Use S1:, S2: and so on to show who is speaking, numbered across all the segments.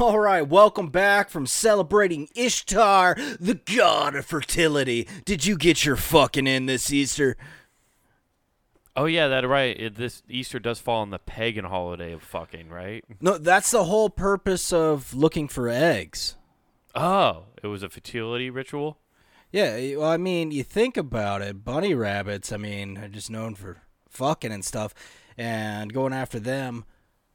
S1: All right, welcome back from celebrating Ishtar, the god of fertility. Did you get your fucking in this Easter?
S2: Oh yeah, that right. It, this Easter does fall on the pagan holiday of fucking, right?
S1: No, that's the whole purpose of looking for eggs.
S2: Oh, it was a fertility ritual.
S1: Yeah, well, I mean, you think about it, bunny rabbits, I mean, are just known for fucking and stuff, and going after them.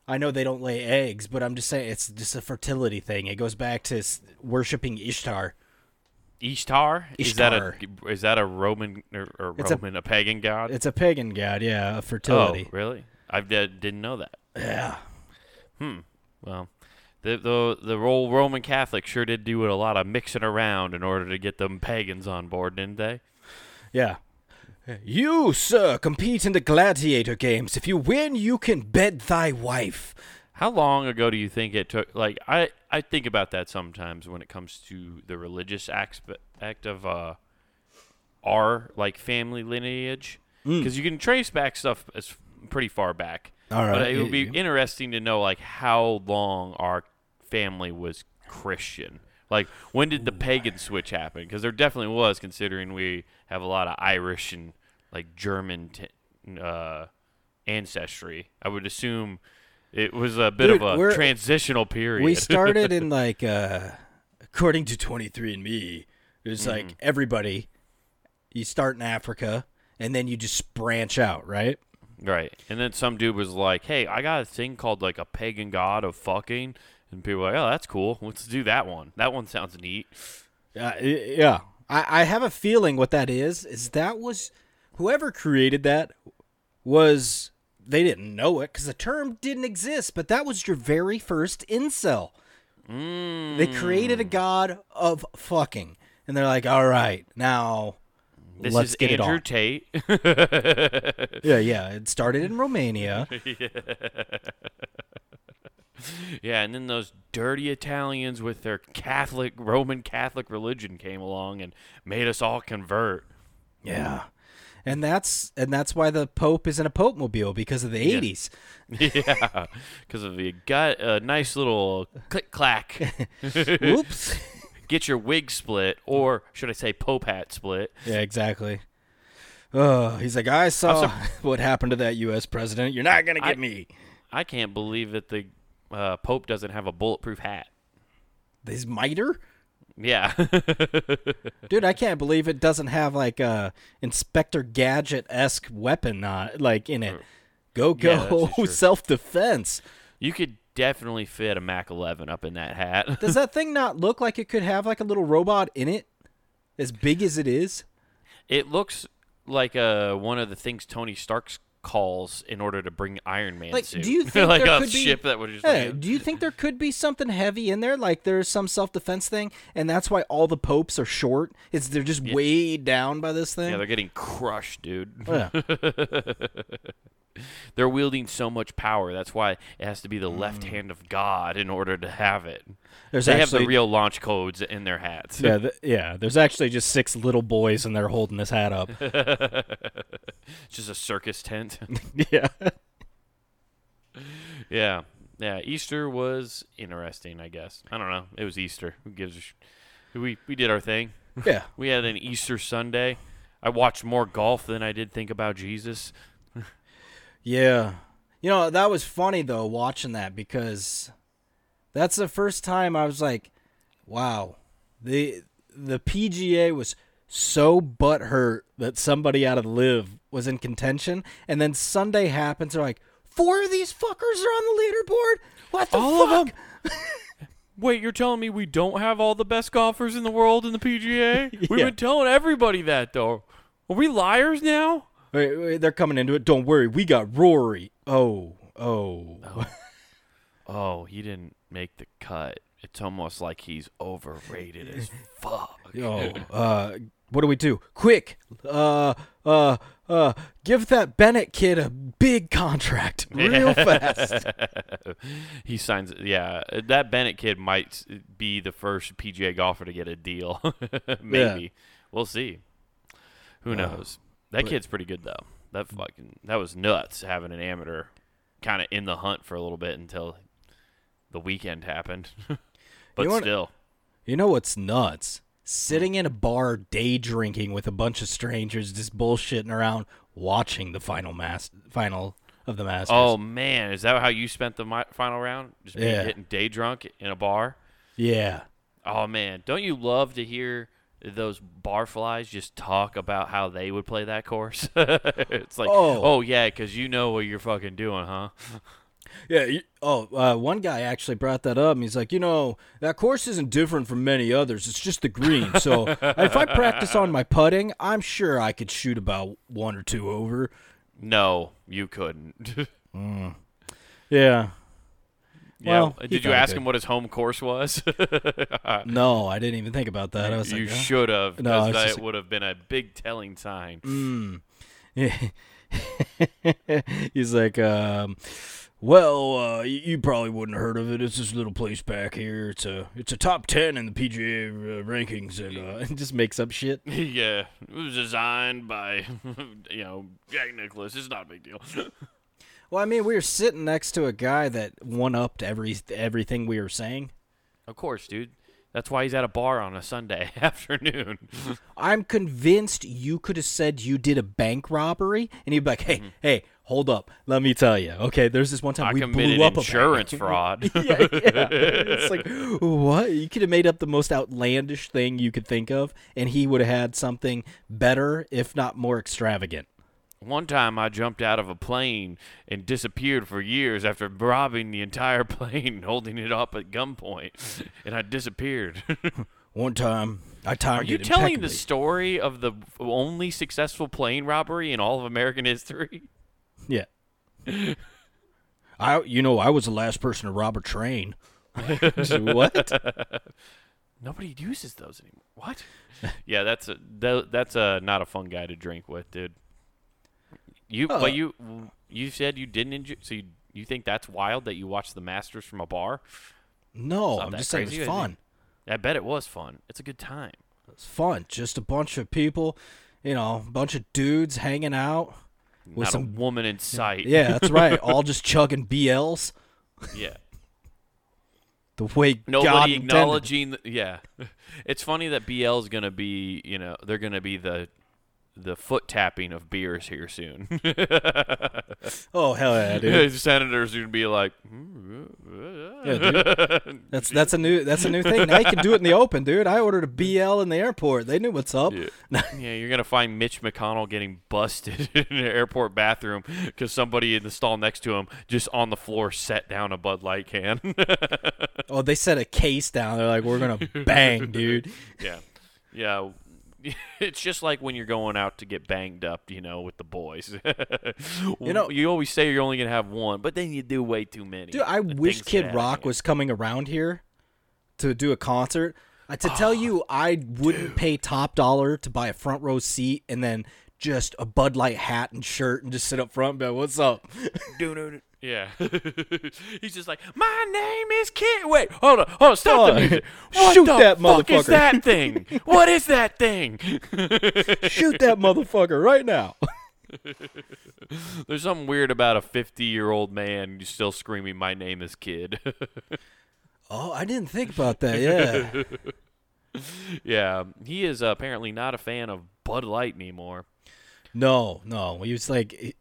S1: I know they don't lay eggs, but I'm just saying it's just a fertility thing. It goes back to worshiping Ishtar.
S2: Ishtar? Is that a is that a Roman or, or
S1: It's a-
S2: Roman a, pagan god?
S1: It's a pagan god, yeah, of
S2: oh,
S1: fertility.
S2: really? I did, didn't know that.
S1: Yeah.
S2: Hmm. Well, the the the old Roman Catholic sure did do a lot of mixing around in order to get them pagans on board, didn't they?
S1: Yeah. You, sir, compete in the gladiator games. If you win, you can bed thy wife.
S2: How long ago do you think it took? Like I, I think about that sometimes when it comes to the religious aspect of uh, our like family lineage, because you can trace back stuff as pretty far back.
S1: All right, But
S2: it would be interesting to know like how long our family was Christian. Like when did the pagan switch happen? Because there definitely was, considering we have a lot of Irish and like German t- uh, ancestry. I would assume it was a bit
S1: Dude,
S2: of a transitional period.
S1: We started in like, uh, according to 23andMe, it's
S2: Mm-hmm.
S1: like everybody, you start in Africa and then you just branch out, right?
S2: Right. And then some dude was like, hey, I got a thing called like a pagan god of fucking. And people were like, oh, that's cool. Let's do that one. That one sounds neat.
S1: Uh, yeah. I, I have a feeling what that is, is that was whoever created that was, they didn't know it because the term didn't exist, but that was your very first incel.
S2: Mm.
S1: They created a god of fucking. And they're like, all right, now
S2: This
S1: let's
S2: is
S1: get
S2: Andrew
S1: it
S2: Tate.
S1: Yeah, yeah. It started in Romania.
S2: yeah, and then those dirty Italians with their Catholic, Roman Catholic religion came along and made us all convert.
S1: Yeah. And that's and that's why the Pope is in a Pope mobile because of the
S2: Yeah.
S1: 80s.
S2: yeah, because of the got a nice little click clack.
S1: Oops.
S2: Get your wig split, or should I say, Pope hat split?
S1: yeah, exactly. Oh, he's like, I saw what happened to that U.S. president. You're not gonna get
S2: I-
S1: me.
S2: I can't believe that the uh, Pope doesn't have a bulletproof hat.
S1: His mitre,
S2: Yeah.
S1: dude. I can't believe it doesn't have like a Inspector Gadget esque weapon, uh, like in it. Go go,
S2: sure.
S1: self defense.
S2: you could definitely fit a Mac 11 up in that hat.
S1: Does that thing not look like it could have like a little robot in it, as big as it is?
S2: it looks like uh, one of the things Tony Stark calls in order to bring Iron Man
S1: Like,
S2: suit.
S1: do you think
S2: like
S1: there
S2: a
S1: could be-
S2: ship that would just
S1: Hey,
S2: like,
S1: do you think there could be something heavy in there? Like there's some self defense thing, and that's why all the popes are short. It's they're just weighed down by this thing.
S2: yeah, they're getting crushed, dude.
S1: Oh, yeah.
S2: They're wielding so much power. That's why it has to be the
S1: Mm.
S2: left hand of God in order to have it.
S1: There's
S2: they have the real launch codes in their hats.
S1: yeah, th- yeah. There's actually just six little boys, and they're holding this hat up.
S2: It's just a circus tent.
S1: yeah.
S2: yeah. Yeah. Easter was interesting, I guess. I don't know. It was Easter. Who gives a sh- we we did our thing.
S1: Yeah.
S2: We had an Easter Sunday. I watched more golf than I did think about Jesus.
S1: Yeah. You know, that was funny though watching that because that's the first time I was like, wow. The the PGA was so butthurt that somebody out of LIV was in contention and then Sunday happens they're like, four of these fuckers are on the leaderboard? What the
S2: All of
S1: fuck?
S2: them? Wait, you're telling me we don't have all the best golfers in the world in the PGA? We've been telling everybody that though. Are we liars now?
S1: Wait, wait, they're coming into it. Don't worry, we got Rory. Oh, oh.
S2: Oh, he didn't make the cut. It's almost like he's overrated as fuck.
S1: Oh, uh, what do we do? Quick, uh, uh, uh, give that Bennett kid a big contract real fast.
S2: he signs. Yeah, that Bennett kid might be the first PGA golfer to get a deal. Maybe we'll see. Who knows? That kid's pretty good though. That mm. fucking that was nuts having an amateur kind of in the hunt for a little bit until the weekend happened. but
S1: wanna-
S2: still,
S1: You know what's nuts? Hmm. Sitting in a bar, day drinking with a bunch of strangers, just bullshitting around, watching the final mas- final of the Masters.
S2: oh man, is that how you spent the mi- final round? Just being
S1: Yeah.
S2: getting day drunk in a bar?
S1: yeah.
S2: Oh man, don't you love to hear those barflies just talk about how they would play that course? it's like,
S1: Oh.
S2: oh, yeah, because you know what you're fucking doing, huh?
S1: Yeah. You, oh, uh, one guy actually brought that up, and he's like, you know, that course isn't different from many others. It's just the green. So if I practice on my putting, I'm sure I could shoot about one or two over.
S2: No, you couldn't.
S1: Yeah.
S2: Yeah.
S1: Well,
S2: did you ask him what his home course was?
S1: No, I didn't even think about that. I was
S2: you
S1: like, huh?
S2: should have,
S1: No, I
S2: that
S1: just-
S2: would have been a big telling sign.
S1: Mm. He's like, um, well, uh, you, you probably wouldn't have heard of it. It's this little place back here. It's a it's a top ten in the PGA uh, rankings, and uh, it just makes up shit.
S2: yeah, it was designed by, you know, Jack Nicklaus. It's not a big deal.
S1: Well, I mean, we were sitting next to a guy that one upped every everything we were saying.
S2: of course, dude. That's why he's at a bar on a Sunday afternoon.
S1: I'm convinced you could have said you did a bank robbery, and he'd be like, "Hey, hey, hold up, let me tell you. Okay, there's this one time
S2: Mm-hmm. I
S1: we
S2: committed
S1: blew up
S2: insurance
S1: a bank.
S2: fraud.
S1: yeah, yeah. It's like what? You could have made up the most outlandish thing you could think of, and he would have had something better, if not more extravagant.
S2: One time I jumped out of a plane and disappeared for years after robbing the entire plane and holding it up at gunpoint. And I disappeared.
S1: One time, I timed
S2: Are you telling the story of the only successful plane robbery in all of American history?
S1: Yeah. I, you know, I was the last person to rob a train. what?
S2: Nobody uses those anymore. What? yeah, that's a tha- that's a not a fun guy to drink with, dude. You but you you said you didn't enjoy so you, you think that's wild that you watched the Masters from a bar?
S1: No, I'm just saying it
S2: crazy,
S1: was
S2: is
S1: fun.
S2: I bet it was fun. It's a good time.
S1: It's fun. Just a bunch of people, you know, a bunch of dudes hanging out with
S2: Not
S1: some.
S2: a woman in sight.
S1: Yeah, that's right. All just chugging BLs.
S2: yeah.
S1: The way
S2: Nobody
S1: God
S2: acknowledging. The, yeah, it's funny that BL is gonna be. You know, they're gonna be the the foot tapping of beers here soon.
S1: Oh hell yeah, dude.
S2: Senators are gonna be like.
S1: Hmm, yeah, dude. That's that's a new that's a new thing. Now you can do it in the open, dude. I ordered a BL in the airport. They knew what's up.
S2: Yeah. yeah, you're gonna find Mitch McConnell getting busted in an airport bathroom because somebody in the stall next to him just on the floor set down a Bud Light can.
S1: Oh, they set a case down. They're like, we're gonna bang, dude.
S2: yeah, yeah. It's just like when you're going out to get banged up, you know, with the boys.
S1: You know-
S2: you always say you're only gonna have one, but then you do way too many.
S1: Dude, I wish Kid
S2: get out of
S1: Rock was coming around here to do a concert. Uh, to tell you, I wouldn't pay top dollar to buy a front row seat and then just a Bud Light hat and shirt and just sit up front and be like, "What's up?"
S2: Doo-doo-doo. Yeah. He's just like, my name is Kid. Wait, hold on, hold on, stop
S1: Oh,
S2: the music. What
S1: shoot
S2: the
S1: that
S2: fuck is
S1: motherfucker.
S2: that thing? what is that thing?
S1: Shoot that motherfucker right now.
S2: There's something weird about a 50 year old man still screaming, my name is Kid.
S1: oh, I didn't think about that. Yeah.
S2: yeah, he is apparently not a fan of Bud Light anymore.
S1: No, no. He was like,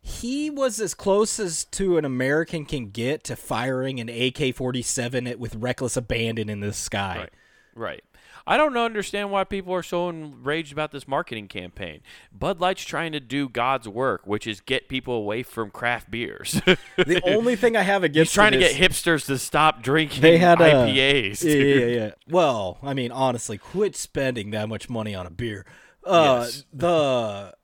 S1: he was as close as to an American can get to firing an AK 47 with reckless abandon in the sky.
S2: Right. Right. I don't understand why people are so enraged about this marketing campaign. Bud Light's trying to do God's work, which is get people away from craft beers.
S1: The only thing I have against
S2: He's trying to get hipsters to stop drinking
S1: they had a,
S2: IPAs.
S1: Yeah, yeah, yeah. Well, I mean, honestly, quit spending that much money on a beer. Uh,
S2: Yes.
S1: The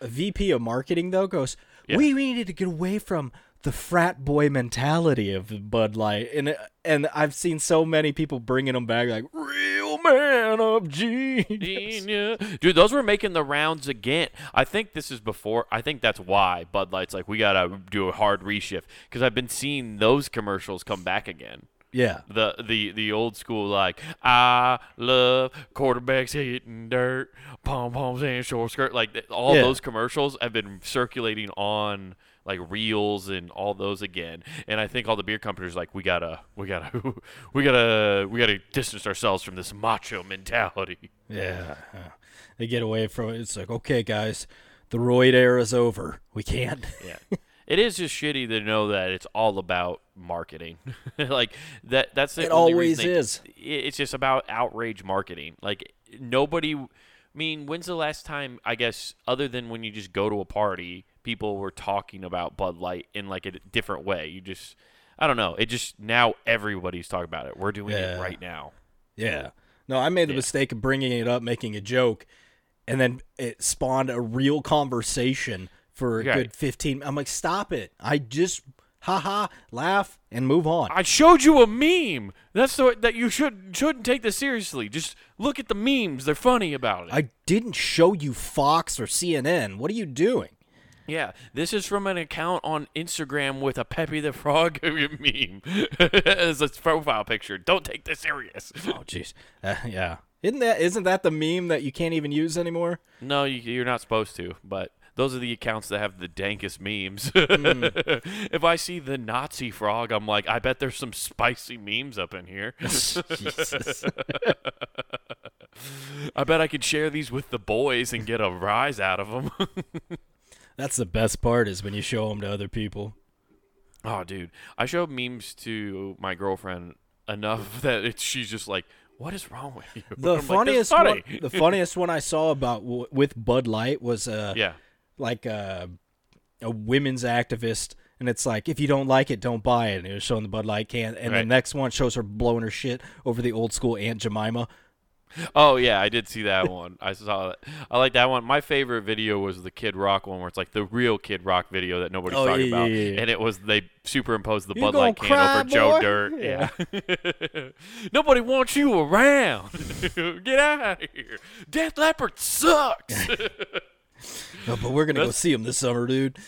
S1: VP of marketing though goes,
S2: Yeah.
S1: we needed to get away from the frat boy mentality of Bud Light, and and I've seen so many people bringing them back like real man of genius.
S2: Genius. Dude, those were making the rounds again. I think this is before. I think that's why Bud Light's like, we got to do a hard reshift. Because I've been seeing those commercials come back again.
S1: Yeah,
S2: The, the the old school, like, I love quarterbacks hitting dirt, pom poms and short skirt. Like, all
S1: Yeah.
S2: those commercials have been circulating on like reels and all those again. And I think all the beer companies like we gotta we gotta we gotta we gotta distance ourselves from this macho mentality.
S1: Yeah. yeah. They get away from it. It's like, okay, guys, the roid era is over. We can't.
S2: Yeah. It is just shitty to know that it's all about marketing. like that that's the
S1: It always
S2: they-
S1: is.
S2: It's just about outrage marketing. Like nobody I mean, when's the last time I guess other than when you just go to a party, people were talking about Bud Light in like a different way. You just I don't know. It just now everybody's talking about it. We're doing
S1: Yeah.
S2: it right now.
S1: Yeah. No, I made the
S2: Yeah.
S1: mistake of bringing it up, making a joke, and then it spawned a real conversation for a
S2: Right.
S1: good 15 I'm like, stop it. I just, haha, laugh and move on.
S2: I showed you a meme. That's the that you should shouldn't take this seriously. Just look at the memes. They're funny about it.
S1: I didn't show you Fox or CNN. What are you doing?
S2: Yeah, this is from an account on Instagram with a Pepe the Frog meme as its profile picture. Don't take this serious.
S1: Oh, jeez. Uh, yeah. Isn't that isn't that the meme that you can't even use anymore?
S2: No, you, you're not supposed to, but those are the accounts that have the dankest memes. if I see the Nazi frog, I'm like, I bet there's some spicy memes up in here. I bet I could share these with the boys and get a rise out of them.
S1: That's the best part is when you show them to other people.
S2: Oh, dude, I showed memes to my girlfriend enough that it, she's just like, "What is wrong with you?"
S1: The
S2: I'm like, "That's
S1: funniest one, the funniest one I saw about w- with Bud Light was uh
S2: yeah,
S1: like uh, a women's activist and it's like if you don't like it don't buy it and it was showing the Bud Light can and the next one shows her blowing her shit over the old school Aunt Jemima.
S2: Oh yeah, I did see that one. I saw that. I like that one. My favorite video was the Kid Rock one, where it's like the real Kid Rock video that nobody's
S1: Oh,
S2: talking
S1: yeah,
S2: about,
S1: yeah, yeah.
S2: and it was they superimposed the
S1: You
S2: Bud Light can over Joe? Dirt.
S1: Yeah.
S2: Yeah. Nobody wants you around. Get out of here. Def Leppard sucks.
S1: But we're gonna go see him this summer, dude.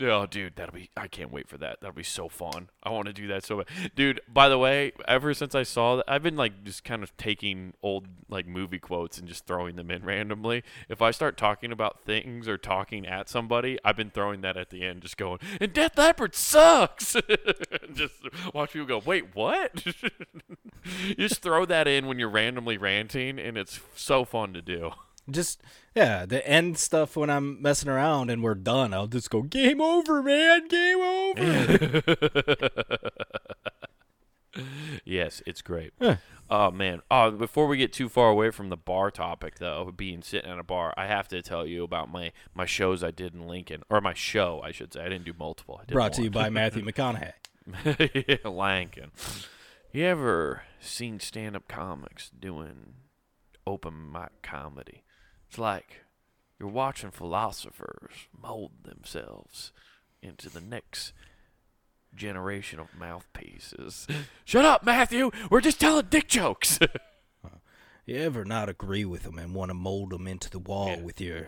S2: Oh, dude, that'll be. I can't wait for that. That'll be so fun. I want to do that so bad. Dude, by the way, ever since I saw that, I've been like just kind of taking old like movie quotes and just throwing them in randomly. If I start talking about things or talking at somebody, I've been throwing that at the end, just going, and Def Leppard sucks. just watch people go, wait, what? you just throw that in when you're randomly ranting, and it's so fun to do.
S1: Just yeah, the end stuff when I'm messing around and we're done, I'll just go game over, man, game over.
S2: Yes, it's great.
S1: Huh.
S2: Oh man. Oh, before we get too far away from the bar topic though, being sitting at a bar, I have to tell you about my my shows I did in Lincoln, or my show, I should say. I didn't do multiple. I did
S1: Brought to you by Matthew McConaughey.
S2: Lincoln. You ever seen stand-up comics doing open mic comedy? It's like you're watching philosophers mold themselves into the next generation of mouthpieces. Shut up, Matthew. We're just telling dick jokes.
S1: You ever not agree with them and want to mold them into the wall
S2: Yeah.
S1: with your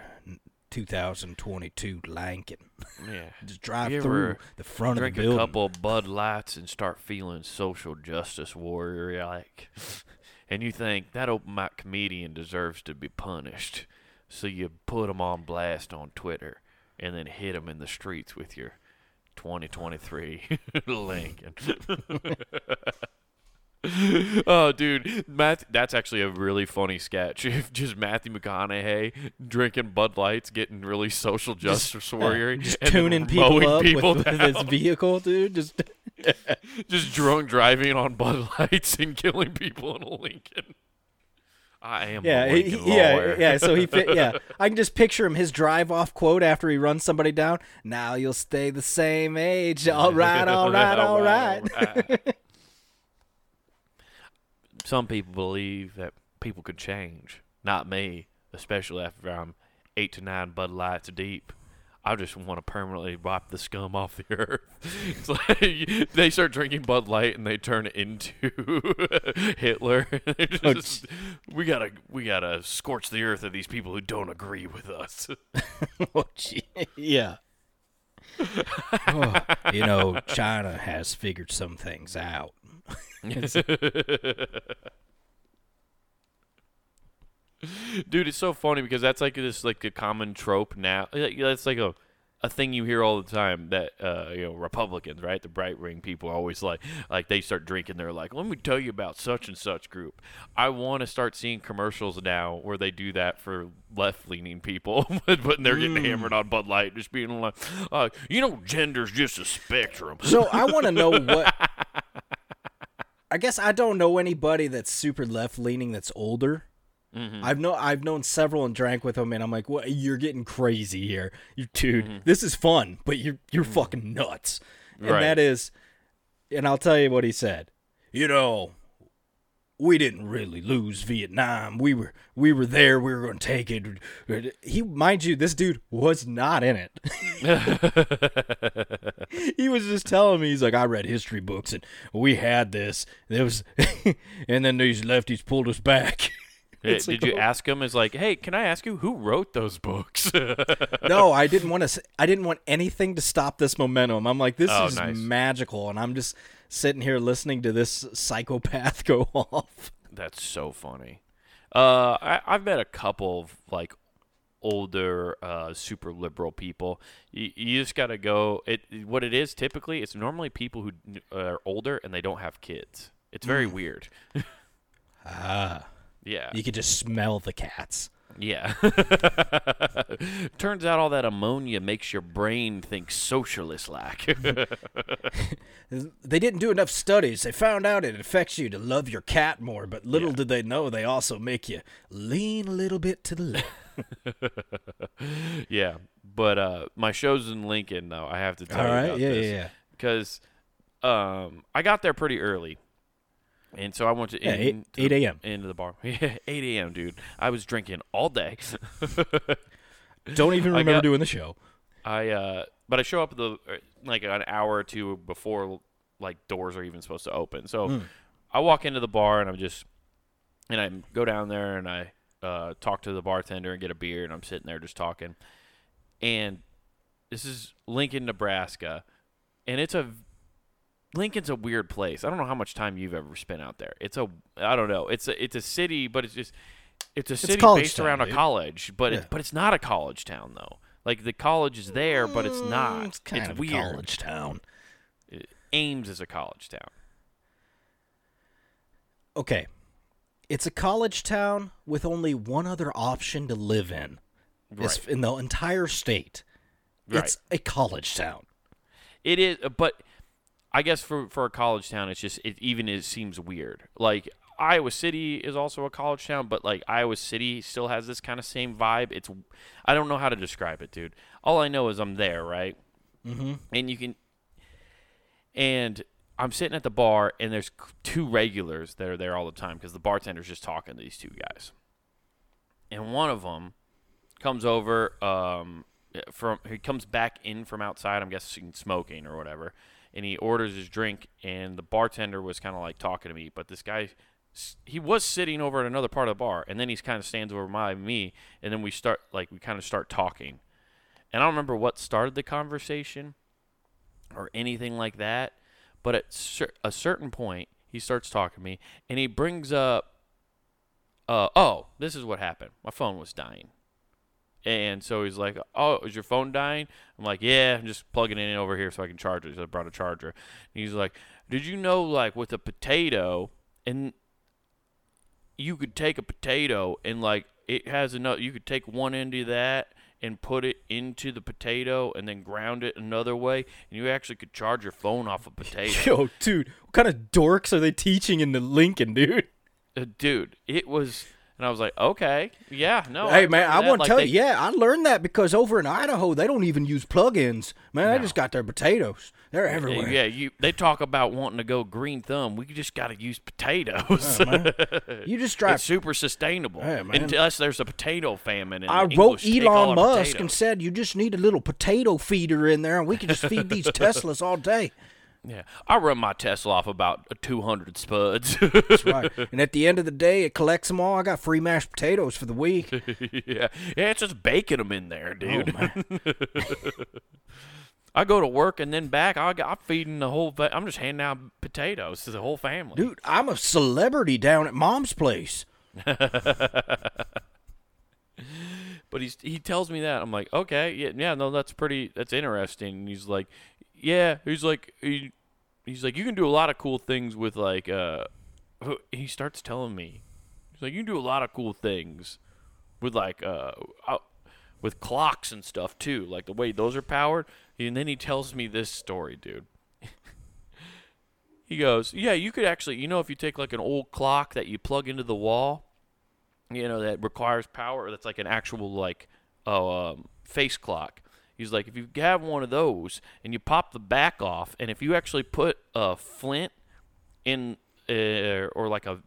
S1: 2022 Lincoln?
S2: yeah.
S1: Just drive
S2: You
S1: through the front of the building.
S2: Drink a couple Bud Lights and start feeling social justice warrior like. And you think that open mic comedian deserves to be punished. So you put them on blast on Twitter and then hit them in the streets with your 2023 Lincoln. oh, dude, Matt, that's actually a really funny sketch. If just Matthew McConaughey drinking Bud Lights, getting really social justice warrior, uh,
S1: Just
S2: and then
S1: tuning people up
S2: people
S1: with, with his vehicle, dude. Just
S2: just drunk driving on Bud Lights and killing people in a Lincoln. I am
S1: yeah, he, yeah, yeah. So he fit. Yeah, I can just picture him his drive off quote after he runs somebody down. Now you'll stay the same age. All right, all right, all right.
S2: right. Some people believe that people could change. Not me, especially after I'm eight to nine Bud Lights deep. I just want to permanently wipe the scum off the earth. It's like they start drinking Bud Light and they turn into Hitler. They oh, just- we gotta, we gotta scorch the earth of these people who don't agree with us.
S1: oh, gee. Yeah. Oh, you know, China has figured some things out.
S2: Dude, it's so funny because that's like this like a common trope now. That's like a a thing you hear all the time that uh, you know Republicans, right? The bright ring people always like like they start drinking. They're like, "Let me tell you about such and such group." I want to start seeing commercials now where they do that for left leaning people, but when they're getting hammered on Bud Light, just being like, uh, "You know, gender's just a spectrum."
S1: So I want to know what. I guess I don't know anybody that's super left leaning that's older.
S2: Mm-hmm.
S1: I've know I've known several and drank with them, and I'm like, "What? You're getting crazy here, you dude.
S2: Mm-hmm.
S1: This is fun, but you're you're fucking nuts." And
S2: Right.
S1: that is, and I'll tell you what he said. You know, we didn't really lose Vietnam. We were we were there. We were going to take it. He, mind you, this dude was not in it. he was just telling me he's like, I read history books and we had this. There was, and then these lefties pulled us back.
S2: Did
S1: like,
S2: you
S1: oh.
S2: ask him? Is like, hey, can I ask you who wrote those books?
S1: no, I didn't want to. I didn't want anything to stop this momentum. I'm like, this
S2: Oh,
S1: is
S2: nice.
S1: magical, and I'm just sitting here listening to this psychopath go off.
S2: That's so funny. Uh, I, I've met a couple of like older, uh, super liberal people. You, you just gotta go. It what it is typically. It's normally people who are older and they don't have kids. It's very weird.
S1: Ah,
S2: Yeah,
S1: you could just smell the cats.
S2: yeah. Turns out all that ammonia makes your brain think socialist like.
S1: They didn't do enough studies. They found out it affects you to love your cat more, but little did they know they also make you lean a little bit to the left.
S2: yeah, but uh, my show's in Lincoln though. I have to tell
S1: All
S2: you
S1: right,
S2: about
S1: yeah,
S2: this.
S1: yeah, yeah.
S2: because um, I got there pretty early, and so I went to
S1: Yeah, eight-
S2: in-
S1: 8 a.m..
S2: into the bar. Yeah, eight a.m. Dude, I was drinking all day.
S1: Don't even remember
S2: got-
S1: doing the show.
S2: I uh, but I show up the uh, like an hour or two before like doors are even supposed to open. So
S1: Hmm.
S2: I walk into the bar and I'm just and I go down there and I uh, talk to the bartender and get a beer and I'm sitting there just talking. And this is Lincoln, Nebraska, and it's a Lincoln's a weird place. I don't know how much time you've ever spent out there. It's a I don't know. It's a it's a city, but it's just it's a city
S1: college
S2: based
S1: town,
S2: around a college, but
S1: Yeah.
S2: it's but it's not a college town though. Like the college is there, but it's not.
S1: Mm, It's kind of
S2: weird.
S1: a college town.
S2: Ames is a college town.
S1: Okay. It's a college town with only one other option to live in.
S2: Right.
S1: in the entire state.
S2: Right.
S1: It's a college town.
S2: It is, but I guess for for a college town, it's just it even is seems weird. Like Iowa City is also a college town, but like Iowa City still has this kind of same vibe. It's I don't know how to describe it, dude. All I know is I'm there, right? Mm-hmm. And you can, and I'm sitting at the bar, and there's two regulars that are there all the time because the bartender's just talking to these two guys, and one of them comes over um from he comes back in from outside i'm guessing smoking or whatever and he orders his drink and the bartender was kind of like talking to me but this guy he was sitting over at another part of the bar and then he kind of stands over by me and then we start like we kind of start talking. And i don't remember what started the conversation or anything like that but at cer- a certain point he starts talking to me and he brings up uh, oh this is what happened. My phone was dying and so he's like, "Oh, is your phone dying?" I'm like, "Yeah, I'm just plugging it in over here so I can charge it." So I brought a charger. And he's like, "Did you know, like, with a potato, and you could take a potato and like it has enough. You could take one end of that and put it into the potato and then ground it another way, and you actually could charge your phone off a potato."
S1: Yo, dude, what kind of dorks are they teaching in the Lincoln, dude?
S2: Uh, dude, it was, and I was like, "Okay, yeah, no."
S1: hey, man, I want to
S2: Like,
S1: tell
S2: they-
S1: you, yeah, I learned that because over in Idaho, they don't even use plugins. Man, they
S2: No.
S1: just got their potatoes. They're everywhere.
S2: Yeah, you. They talk about wanting to go green thumb. We just got to use potatoes.
S1: You just drive.
S2: it's super sustainable,
S1: Yeah, man.
S2: unless there's a potato famine.
S1: I wrote
S2: English
S1: Elon Musk
S2: potatoes.
S1: and said you just need a little potato feeder in there, and we can just feed these Teslas all day.
S2: "Yeah, I run my Tesla off about uh, 200 spuds."
S1: That's right. And at the end of the day, it collects them all. I got free mashed potatoes for the week.
S2: yeah, yeah, it's just baking them in there,
S1: Oh,
S2: dude.
S1: man.
S2: I go to work and then back. I, I'm feeding the whole. Fa- I'm just handing out potatoes to the whole family.
S1: Dude, I'm a celebrity down at mom's place.
S2: But he's he tells me that I'm like, okay, yeah, yeah, no, that's pretty, that's interesting. And he's like, yeah, he's like, he, he's like, you can do a lot of cool things with like, uh, he starts telling me, he's like, you can do a lot of cool things with like, uh, with clocks and stuff too, like the way those are powered. And then he tells me this story, dude. he goes, yeah, you could actually, you know, if you take like an old clock that you plug into the wall you know that requires power that's like an actual like uh, um, face clock. He's like if you have one of those and you pop the back off and if you actually put a flint in uh, or like a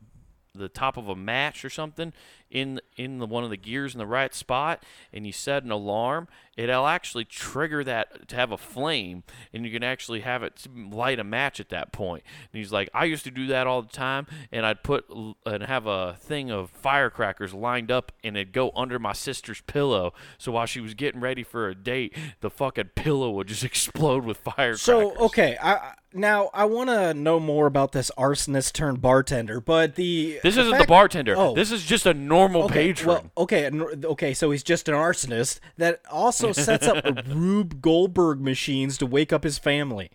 S2: the top of a match or something in in the one of the gears in the right spot and you set an alarm it'll actually trigger that to have a flame and you can actually have it light a match at that point. and he's like i used to do that all the time and i'd put and have a thing of firecrackers lined up and it'd go under my sister's pillow so while she was getting ready for a date the fucking pillow would just explode with firecrackers
S1: So okay, I now I want to know more about this arsonist turned bartender, but the
S2: this
S1: the
S2: isn't the bartender
S1: Oh.
S2: this is just a normal
S1: Okay,
S2: patron
S1: well, okay, okay. So he's just an arsonist that also sets up Rube Goldberg machines to wake up his family.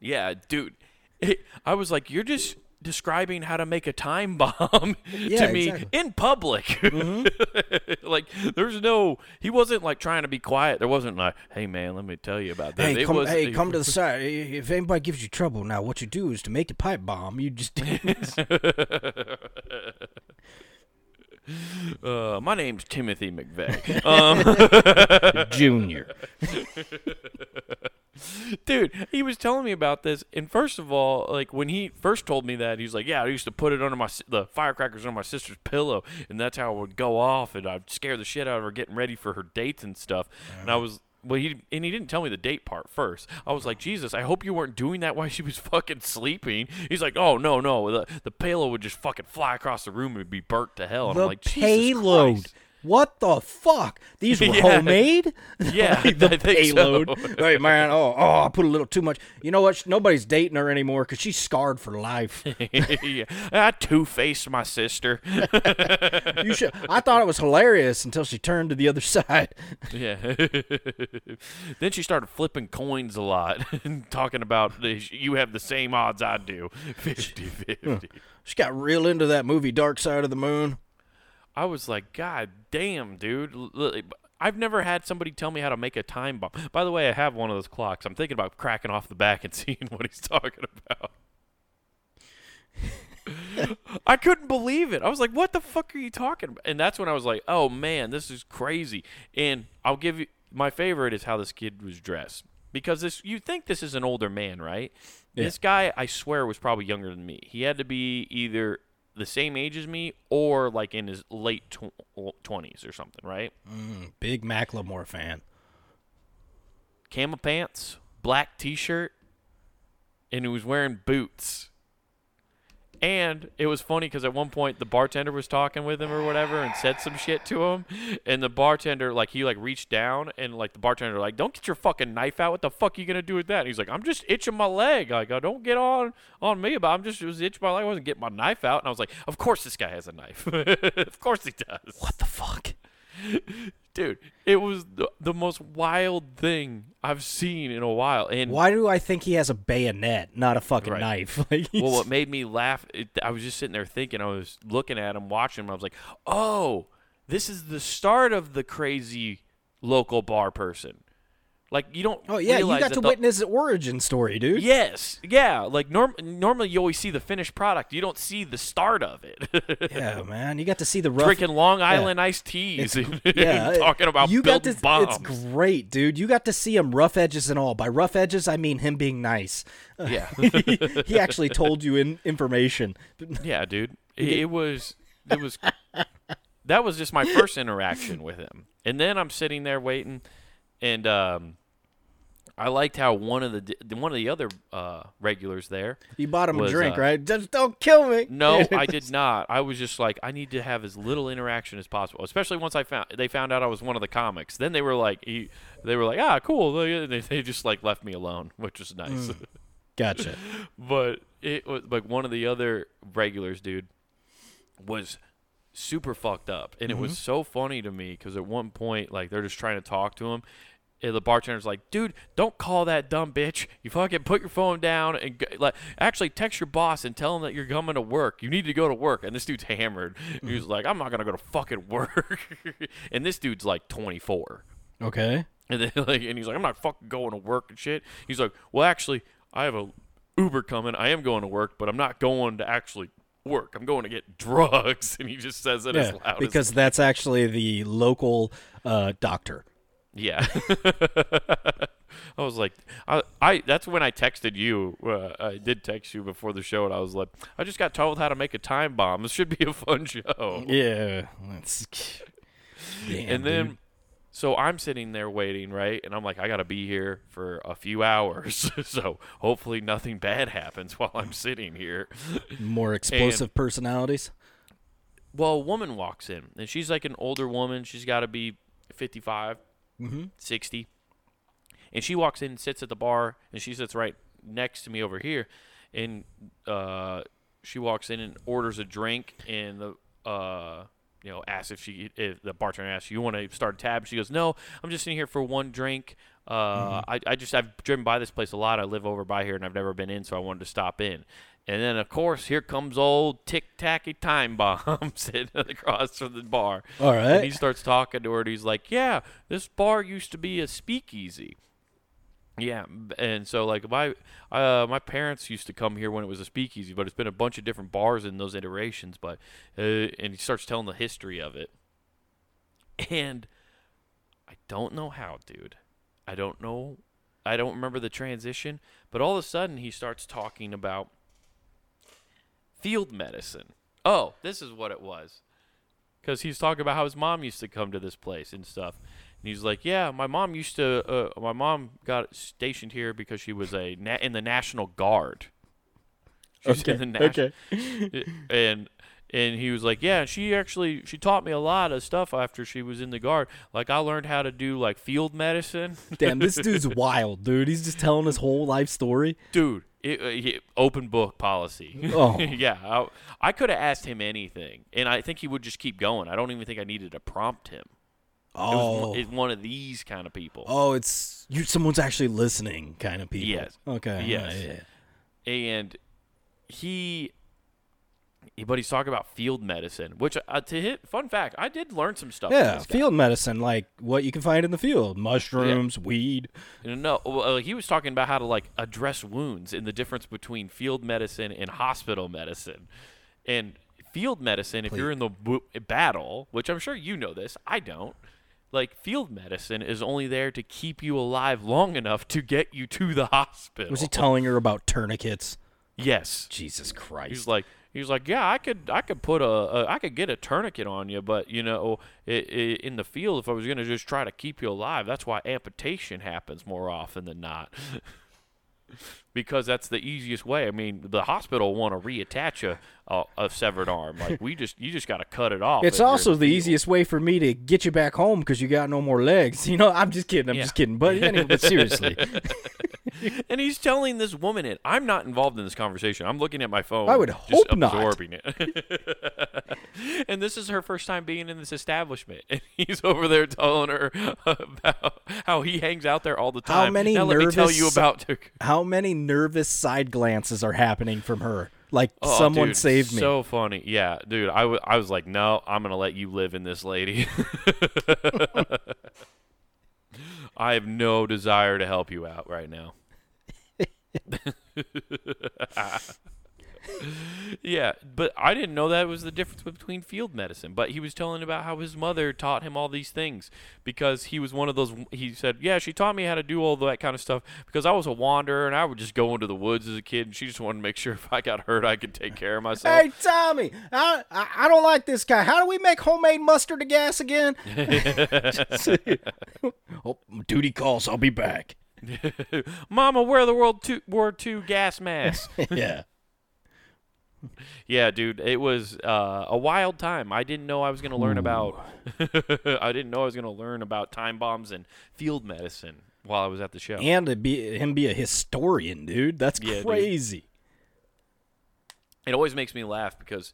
S2: Yeah, dude. It, I was like, you're just describing how to make a time bomb
S1: Yeah,
S2: to me
S1: exactly.
S2: in public. Mm-hmm. like, there's no. He wasn't like trying to be quiet. There wasn't like, hey man, let me tell you about this.
S1: Hey,
S2: It
S1: come,
S2: was,
S1: hey, come to the side. If anybody gives you trouble, now what you do is to make the pipe bomb. You just
S2: Uh, my name's Timothy McVeigh. Um,
S1: junior.
S2: dude, he was telling me about this, and first of all, like when he first told me that, he was like, "Yeah, I used to put it under my the firecrackers under my sister's pillow, and that's how it would go off, and I'd scare the shit out of her getting ready for her dates and stuff." And I was. Well, he and he didn't tell me the date part first. I was like, Jesus, I hope you weren't doing that while she was fucking sleeping. He's like, Oh no, no, the the payload would just fucking fly across the room and be burnt to hell. And
S1: The
S2: I'm like, Jesus
S1: payload.
S2: Christ.
S1: What the fuck? These were
S2: Yeah.
S1: homemade?
S2: Yeah,
S1: Like the
S2: I think
S1: payload.
S2: so.
S1: Hey man, oh, oh, I put a little too much. You know what? Nobody's dating her anymore because she's scarred for life.
S2: yeah. I two faced my sister.
S1: You should. I thought it was hilarious until she turned to the other side.
S2: Yeah. then she started flipping coins a lot and talking about the, you have the same odds I do 50 50.
S1: She got real into that movie Dark Side of the Moon.
S2: I was like, God damn, dude. I've never had somebody tell me how to make a time bomb. By the way, I have one of those clocks. I'm thinking about cracking off the back and seeing what he's talking about. I couldn't believe it. I was like, "What the fuck are you talking about?" And that's when I was like, "Oh man, this is crazy." And I'll give you my favorite is how this kid was dressed because this you think this is an older man, right? This guy, I swear, was probably younger than me. He had to be either the same age as me or like in his late twenties or something, right?
S1: Mm, big Macklemore fan.
S2: Camo pants, black T-shirt, and he was wearing boots. And it was funny because at one point the bartender was talking with him or whatever and said some shit to him, and the bartender like he like reached down and like the bartender like don't get your fucking knife out. What the fuck are you gonna do with that? And he's like I'm just itching my leg. Like I don't get on on me, but I'm just was itching my leg. I wasn't getting my knife out. And I was like, of course this guy has a knife. of course he does
S1: What the fuck?
S2: dude it was the, the most wild thing i've seen in a while and
S1: Why do I think he has a bayonet, not a fucking
S2: Right.
S1: knife? Like,
S2: well what made me laugh it, i was just sitting there thinking i was looking at him watching him i was like oh this is the start of the crazy local bar person like you don't
S1: oh yeah, you got to
S2: the-
S1: witness the origin story, dude.
S2: yes yeah like norm- normally you always see the finished product you don't see the start of it
S1: Yeah, man, you got to see the rough.
S2: drinking long island iced teas and,
S1: yeah,
S2: and talking about
S1: you got to,
S2: bombs
S1: It's great, dude. You got to see him rough edges and all. By rough edges, I mean him being nice.
S2: yeah
S1: he actually told you in information.
S2: Yeah, dude. It, it was it was that was just my first interaction with him. And then I'm sitting there waiting and um I liked how one of the one of the other uh, regulars there.
S1: You bought him a drink,
S2: uh,
S1: right? Just don't kill me.
S2: No, I did not. I was just like, I need to have as little interaction as possible. Especially once I found they found out I was one of the comics. Then they were like, he, they were like, ah, cool. They, they just like left me alone, which was nice.
S1: Gotcha.
S2: but it was like one of the other regulars, dude, was super fucked up, and it
S1: Mm-hmm.
S2: was so funny to me because at one point, like they're just trying to talk to him. And the bartender's like, "Dude, don't call that dumb bitch. You fucking put your phone down and like actually text your boss and tell him that you're coming to work. You need to go to work." And this dude's hammered.
S1: Mm-hmm.
S2: He's like, "I'm not gonna go to fucking work." and this dude's like 24.
S1: Okay.
S2: And then like, and he's like, I'm not fucking going to work and shit. He's like, well, actually, I have a Uber coming. I am going to work, but I'm not going to actually work. I'm going to get drugs. And he just says it as loud
S1: because
S2: as
S1: that's actually the local uh, doctor.
S2: yeah. I was like, I, I. That's when I texted you. Uh, I did text you before the show, and I was like, I just got told how to make a time bomb. This should be a fun show.
S1: Yeah. Damn,
S2: and then
S1: dude.
S2: So I'm sitting there waiting, right? And I'm like, I gotta be here for a few hours, so hopefully nothing bad happens while I'm sitting here.
S1: more explosive personalities.
S2: Well, a woman walks in, and she's like an older woman. She's got to be 55,
S1: Mm-hmm.
S2: 60, and she walks in, and sits at the bar, and she sits right next to me over here, and uh, she walks in and orders a drink, and the uh, you know asks if she if the bartender asks you want to start a tab. She goes, no, I'm just sitting here for one drink. Uh, I, I just I've driven by this place a lot. I live over by here, and I've never been in, so I wanted to stop in. And then of course here comes old tic tacky time bomb sitting across from the bar.
S1: All right.
S2: And he starts talking to her, and he's like, "Yeah, this bar used to be a speakeasy." Yeah, and so like my uh, my parents used to come here when it was a speakeasy, but it's been a bunch of different bars in those iterations. But uh, and he starts telling the history of it, and I don't know how, dude. I don't know. I don't remember the transition, but all of a sudden he starts talking about field medicine. Oh, this is what it was because he's talking about how his mom used to come to this place and stuff. And he's like, "Yeah, my mom used to. Uh, my mom got stationed here because she was a na- in the National Guard. She's in the Nas-
S1: okay.
S2: and and he was like, "Yeah, she actually she taught me a lot of stuff after she was in the guard. Like I learned how to do like field medicine,
S1: Damn, this dude's wild, dude. He's just telling his whole life story.
S2: dude. It, uh, he, open book policy.
S1: Oh.
S2: yeah, I, I could have asked him anything, and I think he would just keep going. I don't even think I needed to prompt him. It was
S1: Oh.
S2: it's one of these kind of people.
S1: Oh, it's you. Someone's actually listening, kind of people.
S2: Yes.
S1: Okay.
S2: Yes.
S1: Yeah, yeah.
S2: and he but he's talking about field medicine which uh, to hit fun fact i did learn some stuff
S1: Yeah, field medicine, like what you can find in the field: mushrooms, weed.
S2: no well, he was talking about how to like address wounds and the difference between field medicine and hospital medicine and field medicine if you're in the battle which i'm sure you know this i don't like field medicine is only there to keep you alive long enough to get you to the hospital
S1: Was he telling her about tourniquets?
S2: yes
S1: Jesus Christ!
S2: He's like, he's like, yeah, I could, I could put a, a I could get a tourniquet on you, but you know, i i in the field, if I was gonna just try to keep you alive, that's why amputation happens more often than not. because that's the easiest way. I mean, the hospital want to reattach a, a a severed arm. Like we just, you just got to cut it off.
S1: it's
S2: if you're in
S1: also the
S2: field.
S1: easiest way for me to get you back home because you got no more legs. You know, I'm just kidding. I'm
S2: Yeah.
S1: just kidding. But anyway, but seriously,
S2: And he's telling this woman it. I'm not involved in this conversation. I'm looking at my phone.
S1: I would
S2: just
S1: hope not.
S2: absorbing it. and this is her first time being in this establishment, and he's over there telling her about how he hangs out there all the time.
S1: How many
S2: now me tell you
S1: nervous-
S2: about.
S1: how many nervous side glances are happening from her? Like
S2: Oh,
S1: someone
S2: dude,
S1: saved me.
S2: So funny, yeah, dude. I, w- I was like, no, I'm gonna let you live in this lady. I have no desire to help you out right now. yeah, but I didn't know that was the difference between field medicine. But he was telling about how his mother taught him all these things because he was one of those. He said, "Yeah, she taught me how to do all that kind of stuff because I was a wanderer and I would just go into the woods as a kid. And she just wanted to make sure if I got hurt, I could take care of myself."
S1: Hey Tommy, I, I don't like this guy. How do we make homemade mustard to gas again? oh, duty calls. I'll be back.
S2: Mama, wear the World two, War II gas mask.
S1: yeah.
S2: yeah, dude, it was uh, a wild time. I didn't know I was going to learn about. I didn't know I was going to learn about time bombs and field medicine while I was at the show.
S1: And to be him be a historian, dude. That's
S2: Yeah, dude.
S1: crazy.
S2: it always makes me laugh because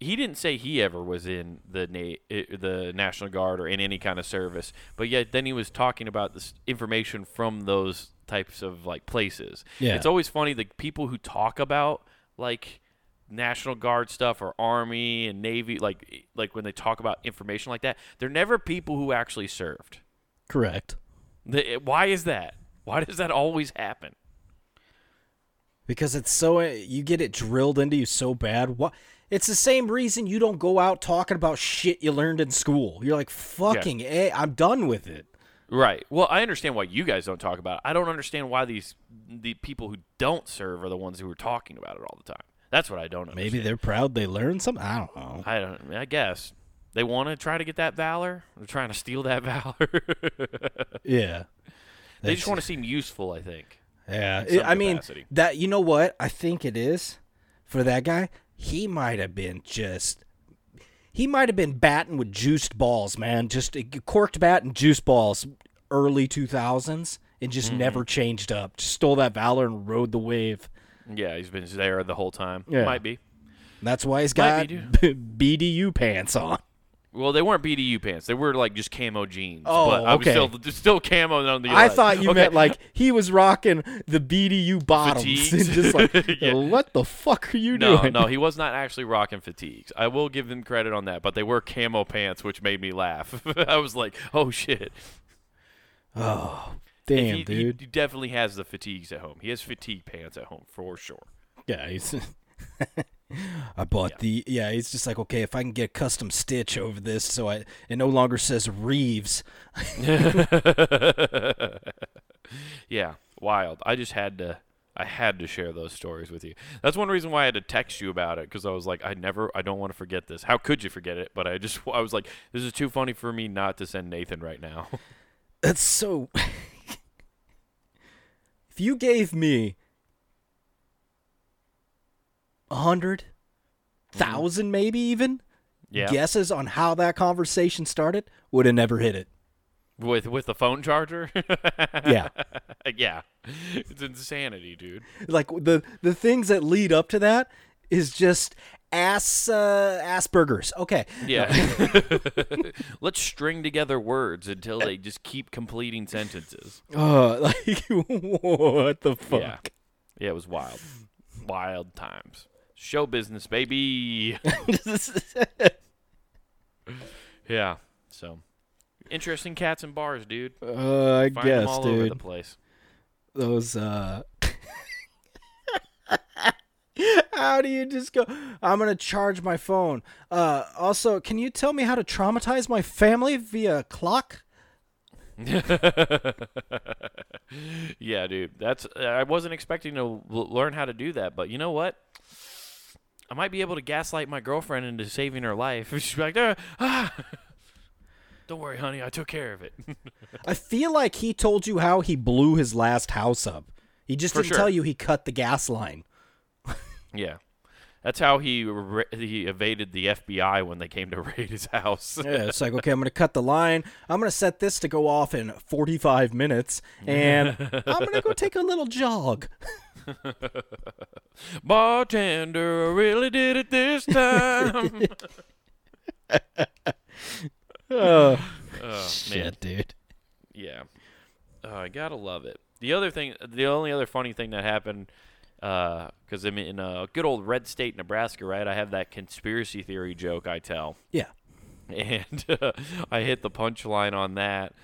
S2: he didn't say he ever was in the na- eh, the National Guard or in any kind of service, but yet then he was talking about this information from those types of like places.
S1: Yeah.
S2: It's always funny the people who talk about like National Guard stuff or Army and Navy, like eh, like when they talk about information like that, they're never people who actually served.
S1: Correct.
S2: The, eh, why is that? Why does that always happen?
S1: Because it's so you get it drilled into you so bad. What? It's the same reason you don't go out talking about shit you learned in school. You're like, fucking, a, I'm done with it.
S2: Right. Well, I understand why you guys don't talk about it. I don't understand why these the people who don't serve are the ones who are talking about it all the time. That's what I don't understand.
S1: Maybe they're proud they learned something. I don't know.
S2: I don't. I guess they want to try to get that valor. They're trying to steal that valor.
S1: Yeah.
S2: they just want to seem useful. I think.
S1: Yeah, I mean that. You know what? I think it is for that guy. He might have been just. He might have been batting with juiced balls, man. Just a corked bat and juice balls, early two thousands, and just
S2: Mm-hmm.
S1: never changed up. Just stole that valor and rode the wave.
S2: Yeah, he's been there the whole time.
S1: Yeah.
S2: Might be.
S1: That's why he's got BDU pants on.
S2: Well, they weren't BDU pants. They were like just camo jeans.
S1: Oh,
S2: but I was
S1: okay.
S2: still still camo on the.
S1: I thought you
S2: okay.
S1: meant like he was rocking the BDU bottoms and just like,
S2: Yeah.
S1: what the fuck are you
S2: No,
S1: doing?
S2: no, he was not actually rocking fatigues. I will give them credit on that, but they were camo pants, which made me laugh. I was like, "Oh shit!"
S1: Oh, damn,
S2: he, he-
S1: dude.
S2: he definitely has the fatigues at home. He has fatigue pants at home for sure.
S1: Yeah, he's. I bought the yeah. He's just like okay, if I can get a custom stitch over this, so I it no longer says Reeves.
S2: yeah, wild. I just had to. I had to share those stories with you. That's one reason why I had to text you about it because I was like, I never, I don't want to forget this. How could you forget it? But I just, I was like, this is too funny for me not to send Nathan right now.
S1: That's so. if you gave me a hundred thousand, maybe even
S2: yeah,
S1: guesses on how that conversation started, would have never hit it.
S2: with with the phone charger.
S1: Yeah.
S2: yeah, it's insanity, dude.
S1: like the the things that lead up to that is just ass uh, Asperger's. Okay.
S2: Yeah. Let's string together words until they just keep completing sentences.
S1: Uh, like what the fuck?
S2: Yeah. Yeah, it was wild. Wild times. Show business, baby. yeah. So interesting cats and bars, dude.
S1: uh, I
S2: Find them
S1: guess,
S2: all over the place.
S1: Those uh. How do you just go? I'm gonna charge my phone. Uh, also, can you tell me how to traumatize my family via clock?
S2: yeah, dude. That's I wasn't expecting to learn how to do that, but you know what? I might be able to gaslight my girlfriend into saving her life. She's like, "Ah, ah." "Don't worry, honey. I took care of it."
S1: I feel like he told you how he blew his last house up. He just
S2: For
S1: didn't
S2: sure.
S1: tell you he cut the gas line.
S2: yeah. That's how he ra- he evaded the FBI when they came to raid his house.
S1: Yeah, it's like, okay, I'm going to cut the line. I'm going to set this to go off in 45 minutes, and I'm going to go take a little jog.
S2: Bartender, I really did it this time.
S1: Oh,
S2: oh, man.
S1: shit, dude.
S2: Yeah. Oh, I gotta love it. The other thing, the only other funny thing that happened, because I'm in uh, good old red state, Nebraska, right? I have that conspiracy theory joke I tell.
S1: Yeah.
S2: And uh, I hit the punchline on that.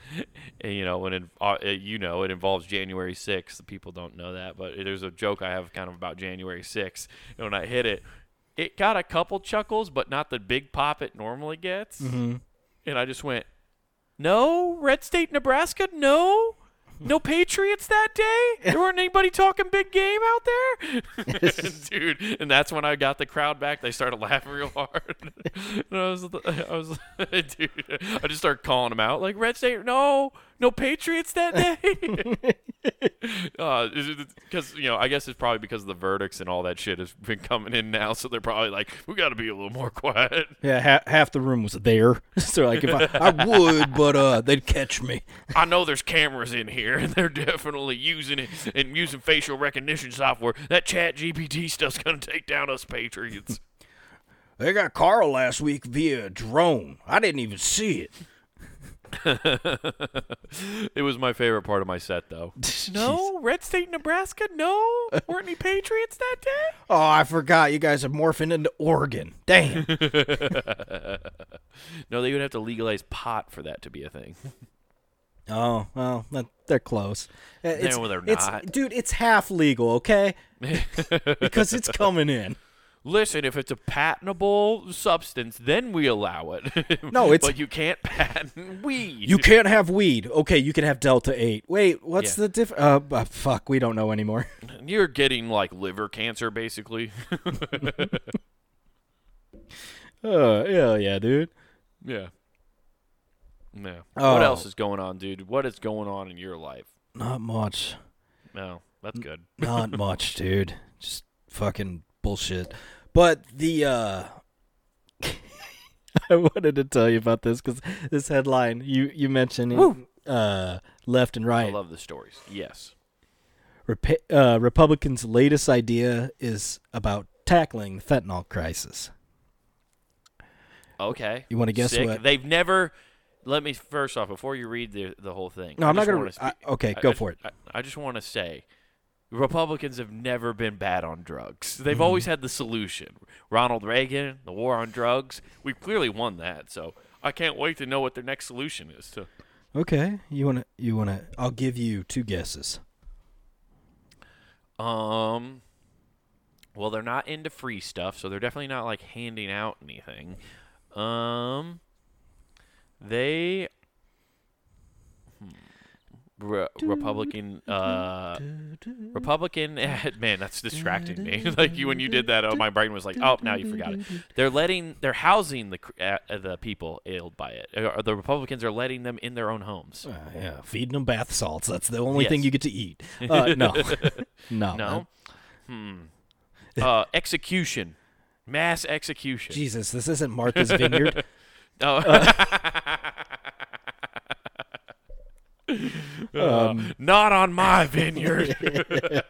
S2: And, you know, when it, uh, uh, you know, it involves January 6th. People don't know that, but there's a joke I have kind of about January 6th. And when I hit it, it got a couple chuckles, but not the big pop it normally gets.
S1: Mm-hmm.
S2: And I just went, no, Red State, Nebraska, no, no Patriots that day. There weren't anybody talking big game out there, dude. And that's when I got the crowd back. They started laughing real hard. and I was, I was, dude, I just started calling them out like Red State, no, no Patriots that day. uh, because you know, I guess it's probably because of the verdicts and all that shit has been coming in now. So they're probably like, we got to be a little more quiet.
S1: Yeah, ha- half the room was there. so, like, if I, I would, but uh, they'd catch me.
S2: I know there's cameras in here, and they're definitely using it and using facial recognition software. That Chat GPT stuff's gonna take down us Patriots.
S1: They got Carl last week via drone. I didn't even see it.
S2: it was my favorite part of my set, though. no, Red State, Nebraska. No, weren't any Patriots that day?
S1: Oh, I forgot. You guys are morphing into Oregon. Damn.
S2: no, they would have to legalize pot for that to be a thing.
S1: Oh well, that, they're close. It's,
S2: No, they're
S1: it's-
S2: not.
S1: dude. It's half legal, okay? because it's coming in.
S2: Listen, if it's a patentable substance, then we allow it.
S1: No, it's-
S2: but you can't patent weed.
S1: You can't have weed. Okay, you can have Delta Eight. Wait, what's
S2: Yeah.
S1: the diff? Uh, uh, fuck, we don't know anymore.
S2: You're getting like liver cancer, basically.
S1: Uh, yeah, yeah, dude.
S2: yeah. Yeah.
S1: Oh.
S2: What else is going on, dude? What is going on in your life?
S1: Not much.
S2: No, that's good.
S1: Not much, dude. Just fucking bullshit. But the uh I wanted to tell you about this cuz this headline you you mentioned uh left and right.
S2: I love the stories. Yes.
S1: Repa- uh, Republicans' latest idea is about tackling the fentanyl crisis.
S2: Okay.
S1: You wanna guess
S2: Sick.
S1: what-
S2: They've never. Let me first off before you read the the whole thing.
S1: No,
S2: I
S1: I'm not gonna
S2: wanna
S1: re-
S2: speak-
S1: I- okay,
S2: I-
S1: go
S2: I-
S1: for it.
S2: I, I just want to say, Republicans have never been bad on drugs. They've
S1: Mm-hmm.
S2: always had the solution. Ronald Reagan, the war on drugs. We've clearly won that. So I can't wait to know what their next solution is. To
S1: Okay, you want to you want to I'll give you two guesses.
S2: um. Well, they're not into free stuff, so they're definitely not like handing out anything. Um, they Re- Republican uh Republican man that's distracting me. Like you when you did that oh my brain was like oh now you forgot it. They're letting they're housing the uh, the people ailed by it. Uh, the Republicans are letting them in their own homes.
S1: Uh, yeah, feeding them bath salts. That's the only thing you get to eat. Uh, no, no,
S2: no? hmm. Uh execution. Mass execution.
S1: Jesus, this isn't Martha's Vineyard.
S2: Oh. Uh, not on my vineyard.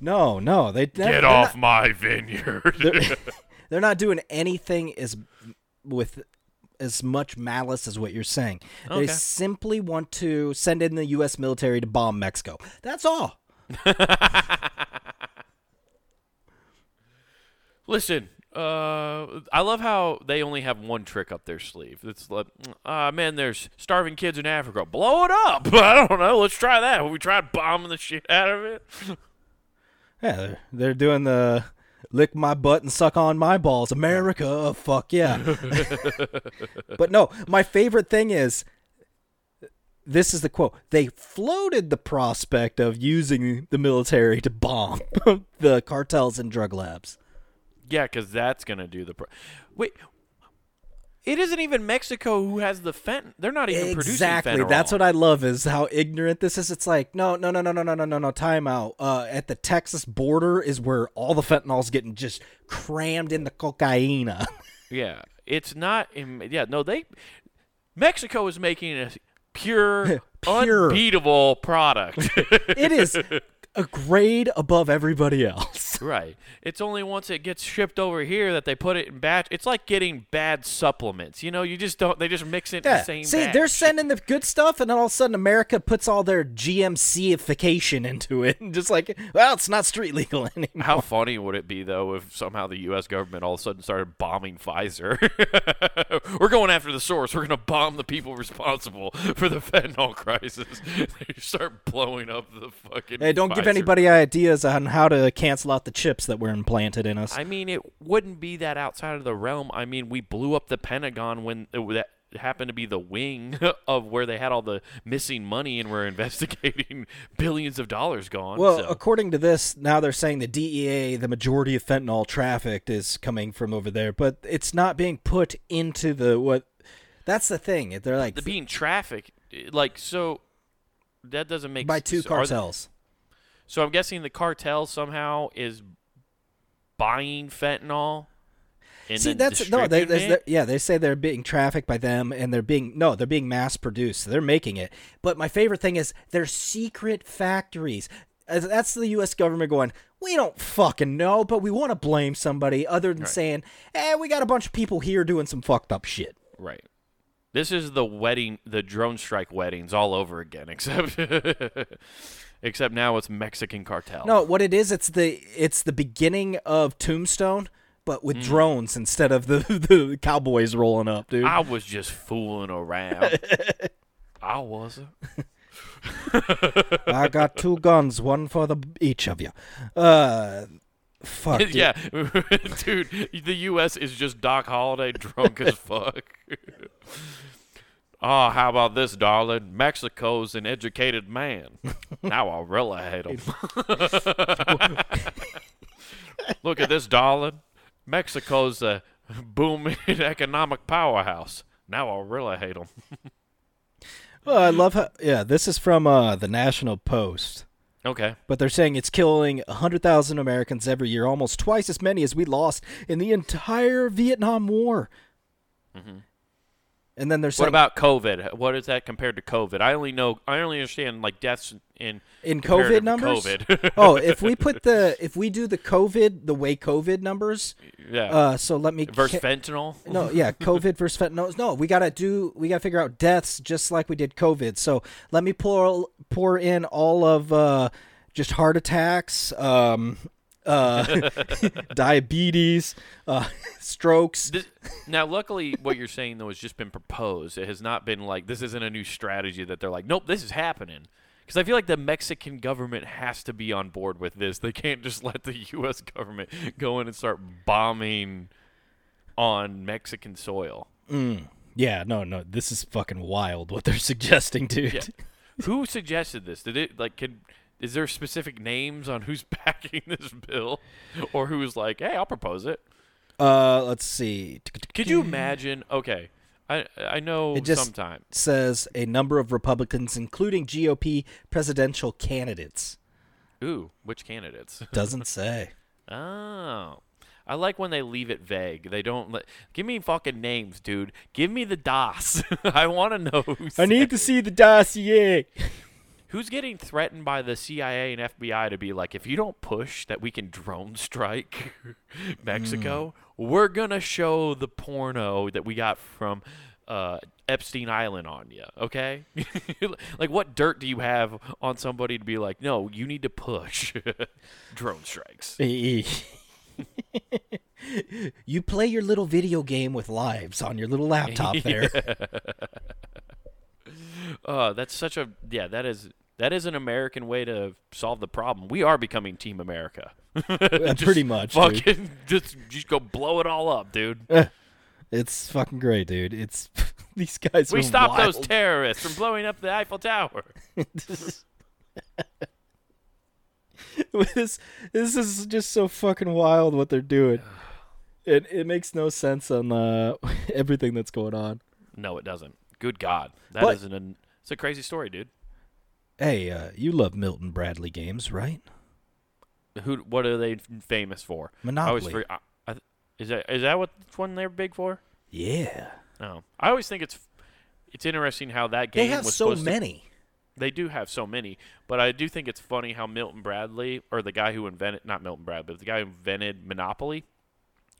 S1: No, no, they they're,
S2: Get off
S1: Not,
S2: my vineyard.
S1: they're, they're not doing anything as with as much malice as what you're saying. They simply want to send in the U.S. military to bomb Mexico. That's all.
S2: Listen, uh, I love how they only have one trick up their sleeve. It's like, ah, man, there's starving kids in Africa. Blow it up. I don't know. Let's try that. Have we tried bombing the shit out of it?
S1: Yeah, they're, they're doing the lick my butt and suck on my balls. America, oh, fuck yeah. but no, my favorite thing is this is the quote. They floated the prospect of using the military to bomb the cartels and drug labs.
S2: Yeah, because that's gonna do the. Pro- Wait, it isn't even Mexico who has the fent. They're not even
S1: Exactly.
S2: producing fentanyl. Exactly.
S1: That's what I love is how ignorant this is. It's like, no, no, no, no, no, no, no, no, no. Time out. Uh, at the Texas border is where all the fentanyl's getting just crammed into cocaine.
S2: Yeah, it's not. In, yeah, no, they. Mexico is making a pure,
S1: Pure.
S2: unbeatable product.
S1: it is a grade above everybody else.
S2: right. It's only once it gets shipped over here that they put it in batch. It's like getting bad supplements. You know, you just don't. They just mix it in
S1: Yeah.
S2: the same.
S1: See,
S2: batch.
S1: they're sending the good stuff, and then all of a sudden America puts all their GMCification into it, and just like, well, it's not street legal anymore.
S2: How funny would it be though if somehow the U.S. government all of a sudden started bombing Pfizer? We're going after the source. We're going to bomb the people responsible for the fentanyl crisis. they start blowing up the fucking.
S1: Hey, don't give
S2: Pfizer.
S1: Anybody ideas on how to cancel out the chips that were implanted in us.
S2: I mean, it wouldn't be that outside of the realm. I mean, we blew up the Pentagon when uh, that happened to be the wing of where they had all the missing money and were investigating billions of dollars gone.
S1: Well,
S2: so.
S1: according to this, now they're saying the DEA, the majority of fentanyl trafficked is coming from over there, but it's not being put into the what. That's the thing. They're like
S2: the being trafficked, like so. That doesn't make
S1: sense
S2: by
S1: two
S2: so are the-
S1: cartels.
S2: So I'm guessing the cartel somehow is buying fentanyl.
S1: See, that's no. They, they're- yeah, they say they're being trafficked by them, and they're being no, they're being mass produced. They're making it. But my favorite thing is they're secret factories. that's the U.S. government going. We don't fucking know, but we want to blame somebody other than
S2: Right.
S1: saying, "Eh, we got a bunch of people here doing some fucked up shit."
S2: Right. This is the wedding, the drone strike weddings all over again, except except now it's Mexican cartel.
S1: No, what it is, it's the it's the beginning of Tombstone, but with drones instead of the the cowboys rolling up, dude.
S2: I was just fooling around. I wasn't.
S1: I got two guns, one for the each of you. Uh, fuck. dude.
S2: yeah, dude. The U.S. is just Doc Holliday drunk as fuck. Oh, how about this, darling? Mexico's an educated man. Now I really hate him. Look at this, darling. Mexico's a booming economic powerhouse. Now I really hate him.
S1: Well, I love how. Yeah, this is from uh, the National Post.
S2: Okay.
S1: But they're saying it's killing 100,000 Americans every year, almost twice as many as we lost in the entire Vietnam War. And then they're saying
S2: What about COVID? What is that compared to COVID? I only know. I only understand like deaths in
S1: in COVID numbers?
S2: COVID.
S1: oh, if we put the if we do the COVID the way COVID numbers,
S2: yeah.
S1: uh, so let me
S2: Versus
S1: ca-
S2: fentanyl.
S1: no, yeah, COVID versus fentanyl. No, we gotta do. We gotta figure out deaths just like we did COVID. So let me pour pour in all of uh, just heart attacks, um, uh, diabetes, uh, strokes.
S2: This, now, luckily, what you're saying though has just been proposed. It has not been like this isn't a new strategy that they're like, nope, this is happening. Because I feel like the Mexican government has to be on board with this. They can't just let the U.S. government go in and start bombing on Mexican soil.
S1: Yeah, no, no, this is fucking wild what they're suggesting, dude.
S2: Yeah. Who suggested this? Did it like can? Is there specific names on who's backing this bill, or who's like, hey, I'll propose it?
S1: Uh, let's see.
S2: Could you imagine? Okay, I I know
S1: It just-
S2: sometimes.
S1: Says a number of Republicans, including GOP presidential candidates.
S2: Ooh, which candidates?
S1: Doesn't say.
S2: Oh. I like when they leave it vague. They don't let. Give me fucking names, dude. Give me the DOS. I want to know.
S1: I need to see the dossier.
S2: Who's getting threatened by the CIA and FBI to be like, if you don't push that we can drone strike Mexico, we're gonna show the porno that we got from uh, Epstein Island on you. Okay, like what dirt do you have on somebody to be like, no, you need to push drone strikes?
S1: you play your little video game with lives on your little laptop there.
S2: Uh, that's such a yeah. That is that is an American way to solve the problem. We are becoming Team America.
S1: Pretty much, dude.
S2: Just just go blow it all up, dude.
S1: It's fucking great, dude. It's these guys.
S2: We
S1: are
S2: stop those terrorists from blowing up the Eiffel Tower.
S1: this this is just so fucking wild what they're doing. It it makes no sense on uh, everything that's going on.
S2: No, it doesn't. Good God, that
S1: But-
S2: not an. It's a crazy story, dude.
S1: Hey, uh, you love Milton Bradley games, right?
S2: Who? What are they famous for? I always
S1: Monopoly.
S2: for, I, I, is that is that what one they're big for?
S1: Yeah,
S2: No, I always think it's it's interesting how that game
S1: they have so
S2: supposed to-
S1: many.
S2: They do have so many, but I do think it's funny how Milton Bradley, or the guy who invented, not Milton Bradley, but the guy who invented Monopoly,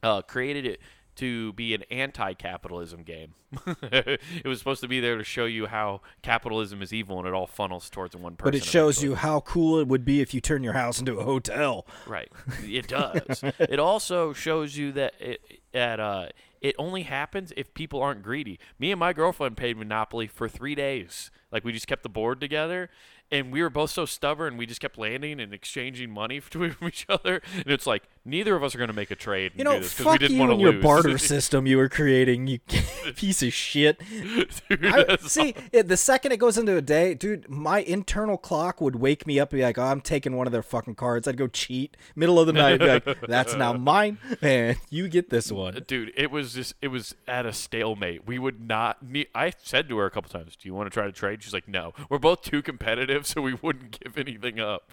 S2: uh, created it to be an anti-capitalism game. it was supposed to be there to show you how capitalism is evil, and it all funnels towards one person.
S1: But it shows
S2: eventually.
S1: you how cool it would be if you turn your house into a hotel.
S2: Right. It does. it also shows you that it at uh it only happens if people aren't greedy. Me and my girlfriend played Monopoly for three days. Like we just kept the board together, and we were both so stubborn. We just kept landing and exchanging money to each other. And it's like neither of us are going to make a trade.
S1: You know, fuck
S2: we didn't
S1: you and your
S2: lose.
S1: barter system you were creating, you piece of shit.
S2: Dude,
S1: I, see, it, the second it goes into a day, dude, my internal clock would wake me up and be like, oh, I'm taking one of their fucking cards. I'd go cheat. Middle of the night, like, that's now mine, and you get this uh, one.
S2: dude it was just it was at a stalemate we would not i said to her a couple times do you want to try to trade she's like no we're both too competitive so we wouldn't give anything up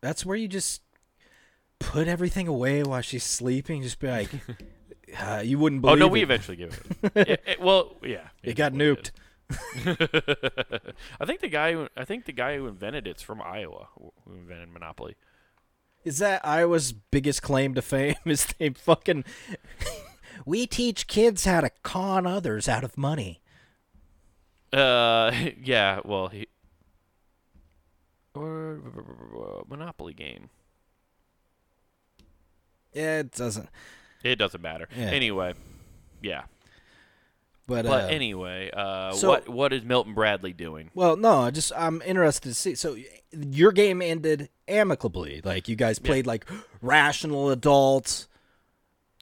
S1: That's where you just put everything away while she's sleeping. Just be like, uh, you wouldn't believe.
S2: oh no
S1: it.
S2: we eventually give it, it, it- well yeah
S1: It got nuked.
S2: I think the guy who I think the guy who invented it's from Iowa who who invented Monopoly.
S1: Is that Iowa's biggest claim to fame? Is they fucking. we teach kids how to con others out of money.
S2: Uh, yeah. Well, he or Monopoly game.
S1: Yeah, it doesn't.
S2: It doesn't matter.
S1: Yeah.
S2: Anyway, yeah.
S1: But,
S2: But
S1: uh,
S2: anyway, uh,
S1: so-
S2: what what is Milton Bradley doing?
S1: well, no, I just I'm interested to see. So your game ended amicably. Like you guys played like rational adults.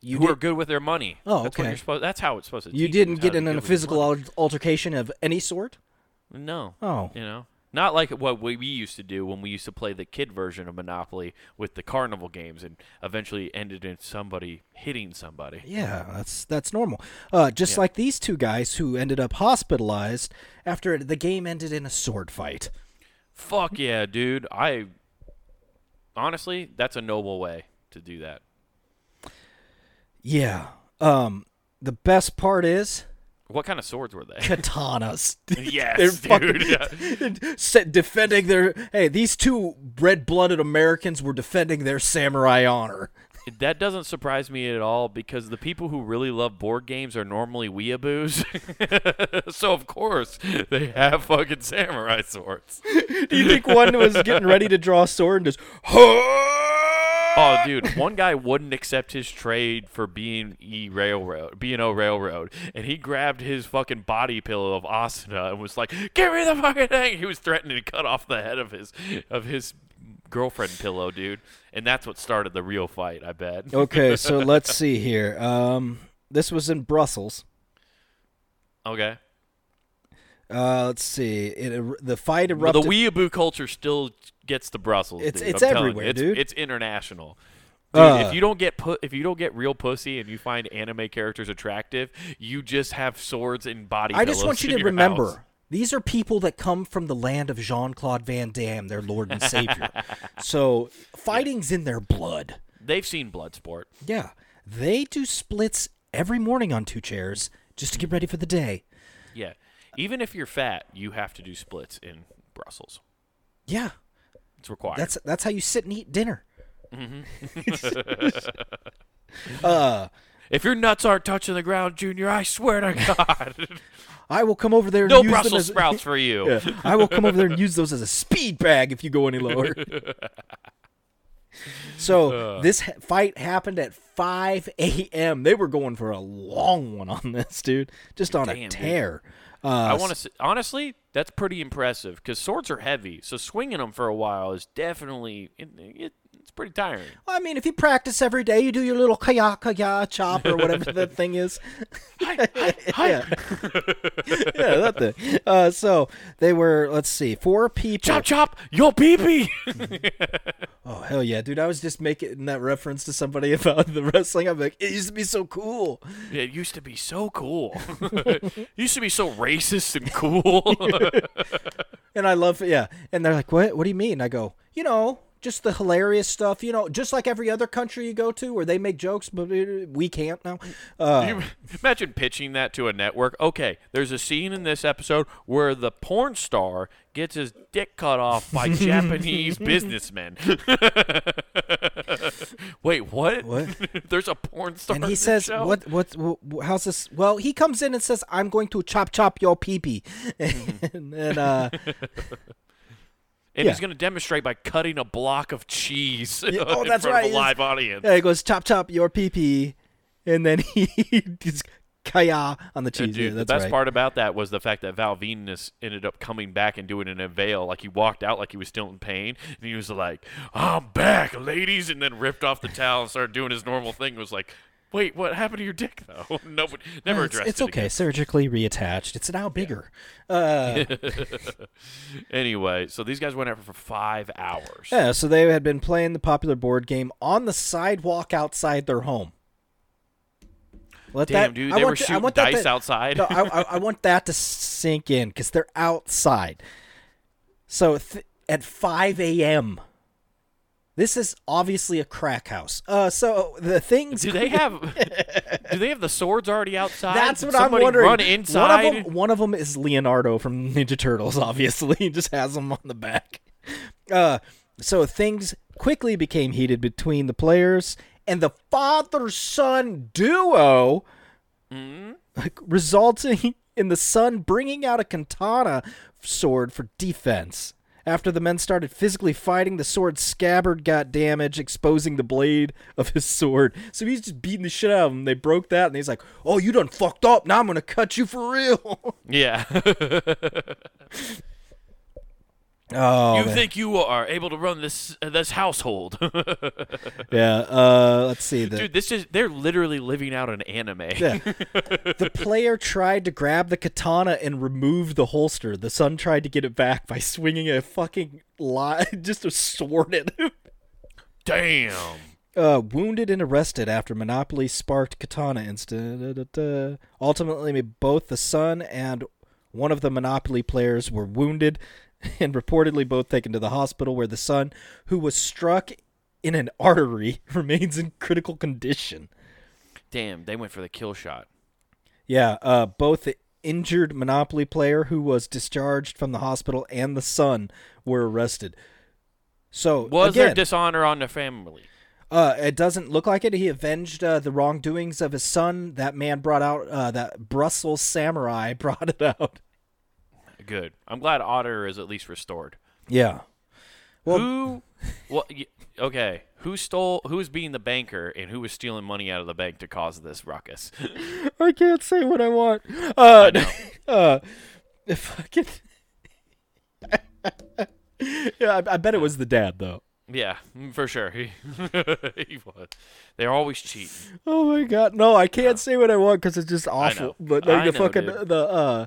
S1: You were
S2: good with their money?
S1: Oh,
S2: that's
S1: okay.
S2: you're supposed. That's how it's supposed to.
S1: Be.
S2: You
S1: didn't get in a
S2: good with your
S1: physical altercation of any sort.
S2: No.
S1: Oh,
S2: You know, not like what we used to do when we used to play the kid version of Monopoly with the carnival games, and eventually ended in somebody hitting somebody.
S1: Yeah, that's that's normal. Uh, just
S2: Yeah.
S1: like these two guys who ended up hospitalized after the game ended in a sword fight.
S2: Fuck yeah, dude! I honestly, that's a noble way to do that.
S1: Yeah. Um, the best part is
S2: What kind of swords were they?
S1: katanas.
S2: yes, dude.
S1: fucking defending their. Hey, these two red-blooded Americans were defending their samurai honor.
S2: That doesn't surprise me at all because the people who really love board games are normally weeaboos. so of course they have fucking samurai swords.
S1: Do you think one was getting ready to draw a sword and just?
S2: Oh, dude, one guy wouldn't accept his trade for being E Railroad, B and O Railroad, and he grabbed his fucking body pillow of Asuna and was like, "Give me the fucking thing!" He was threatening to cut off the head of his of his girlfriend pillow, dude, and that's what started the real fight. I bet.
S1: okay, so let's see here. Um, this was in Brussels.
S2: Okay.
S1: Uh, let's see. It, er- the fight
S2: Well,
S1: erupted.
S2: the weeaboo culture still gets to Brussels.
S1: It's-
S2: dude.
S1: it's
S2: I'm
S1: everywhere,
S2: you. it's,
S1: dude.
S2: It's international. Dude,
S1: Uh.
S2: if you don't get pu- if you don't get real pussy and you find anime characters attractive, you just have swords and body.
S1: I just want you to remember.
S2: house.
S1: These are people that come from the land of Jean Claude Van Damme, their Lord and Savior. so fighting's in their blood.
S2: they've seen blood sport.
S1: Yeah. They do splits every morning on two chairs just to get ready for the day.
S2: Yeah, even if you're fat, you have to do splits in Brussels.
S1: Yeah.
S2: It's required.
S1: That's that's how you sit and eat dinner.
S2: Mm-hmm.
S1: uh
S2: if your nuts aren't touching the ground, Junior, I swear to God,
S1: I will come over there and
S2: no
S1: use them
S2: Brussels
S1: as
S2: sprouts for you.
S1: Yeah, I will come over there and use those as a speed bag if you go any lower. so this ha- fight happened at 5 a.m. They were going for a long one on this, dude. Just on
S2: Damn,
S1: a
S2: dude.
S1: Uh,
S2: I want to honestly, that's pretty impressive because swords are heavy, so swinging them for a while is definitely it, it, it's pretty tiring.
S1: I mean, if you practice every day, you do your little kaya kaya chop or whatever the thing is. yeah. yeah, that thing. Uh, so they were, let's see, four people.
S2: Chop chop, yo pee pee.
S1: Oh hell yeah, dude! I was just making that reference to somebody about the wrestling. I'm like, it used to be so cool.
S2: it used to be so cool. it used to be so racist and cool.
S1: And I love, yeah. And they're like, what? What do you mean? I go, you know, just the hilarious stuff. You know, just like every other country you go to where they make jokes, but we can't now. Uh,
S2: You imagine pitching that to a network. Okay, there's a scene in this episode where the porn star gets his dick cut off by Japanese businessmen. Wait, what?
S1: What?
S2: there's a porn star.
S1: and he says, what, what, what? How's this? Well, he comes in and says, I'm going to chop chop your pee pee, and, and uh,
S2: And he's going to demonstrate by cutting a block of cheese
S1: oh,
S2: in
S1: that's
S2: front
S1: right,
S2: of a live audience.
S1: yeah, he goes chop chop your pee pee, and then he just kaya on the cheese.
S2: dude,
S1: yeah,
S2: the best
S1: right.
S2: part about that was the fact that Val Venis ended up coming back and doing an avail. Like he walked out like he was still in pain, and he was like, "I'm back, ladies," and then ripped off the towel and started doing his normal thing. It was like, "Wait, what happened to your dick though?" Nobody never
S1: it's,
S2: addressed
S1: it's
S2: it
S1: okay,
S2: again.
S1: surgically reattached. It's now bigger. Uh,
S2: Anyway, so these guys went out for five hours.
S1: Yeah, so they had been playing the popular board game on the sidewalk outside their home. Let
S2: Damn,
S1: that,
S2: dude,
S1: I
S2: they were
S1: want to-
S2: shooting
S1: that
S2: dice
S1: to-
S2: outside.
S1: No, I, I, I want that to sink in because they're outside. So th- at 5 a.m., This is obviously a crack house. Uh, so the things.
S2: Do they have? do they have the swords already outside?
S1: That's
S2: Did
S1: what I'm wondering.
S2: Run inside.
S1: One of, them, one of them is Leonardo from Ninja Turtles. Obviously, he just has them on the back. Uh, so things quickly became heated between the players and the father-son duo, like, resulting in the son bringing out a katana sword for defense. After the men started physically fighting, the sword's scabbard got damaged, exposing the blade of his sword. So he's just beating the shit out of him. They broke that, and he's like, "Oh, you done fucked up. Now I'm gonna cut you for real."
S2: yeah.
S1: oh,
S2: you
S1: man.
S2: think you are able to run this uh, this household?
S1: yeah. Uh, let's see. The,
S2: Dude, this is they're literally living out an anime.
S1: Yeah. the player tried to grab the katana and remove the holster. The son tried to get it back by swinging a fucking li- just a sword at him.
S2: Damn.
S1: Uh, wounded and arrested after Monopoly sparked katana incident. Ultimately, both the son and one of the Monopoly players were wounded and reportedly both taken to the hospital, where the son, who was struck in an artery, remains in critical condition.
S2: Damn, they went for the kill shot.
S1: Yeah, uh, both the injured Monopoly player who was discharged from the hospital and the son were arrested. So
S2: Was there dishonor on the family?
S1: uh, it doesn't look like it. He avenged uh, the wrongdoings of his son. That man brought out uh, that Brussels samurai brought it out.
S2: Good. I'm glad Otter is at least restored.
S1: Yeah. Well-
S2: who? Well, okay. Who stole? Who's being the banker, and who was stealing money out of the bank to cause this ruckus?
S1: I can't say what I want. Uh,
S2: know.
S1: uh, fucking. yeah, I, I bet it was the dad though.
S2: yeah, mm, for sure. He, he was. They're always cheating.
S1: Oh my god, no! I can't say what I want because it's just awful. But like
S2: I
S1: the
S2: know,
S1: fucking
S2: dude.
S1: the uh,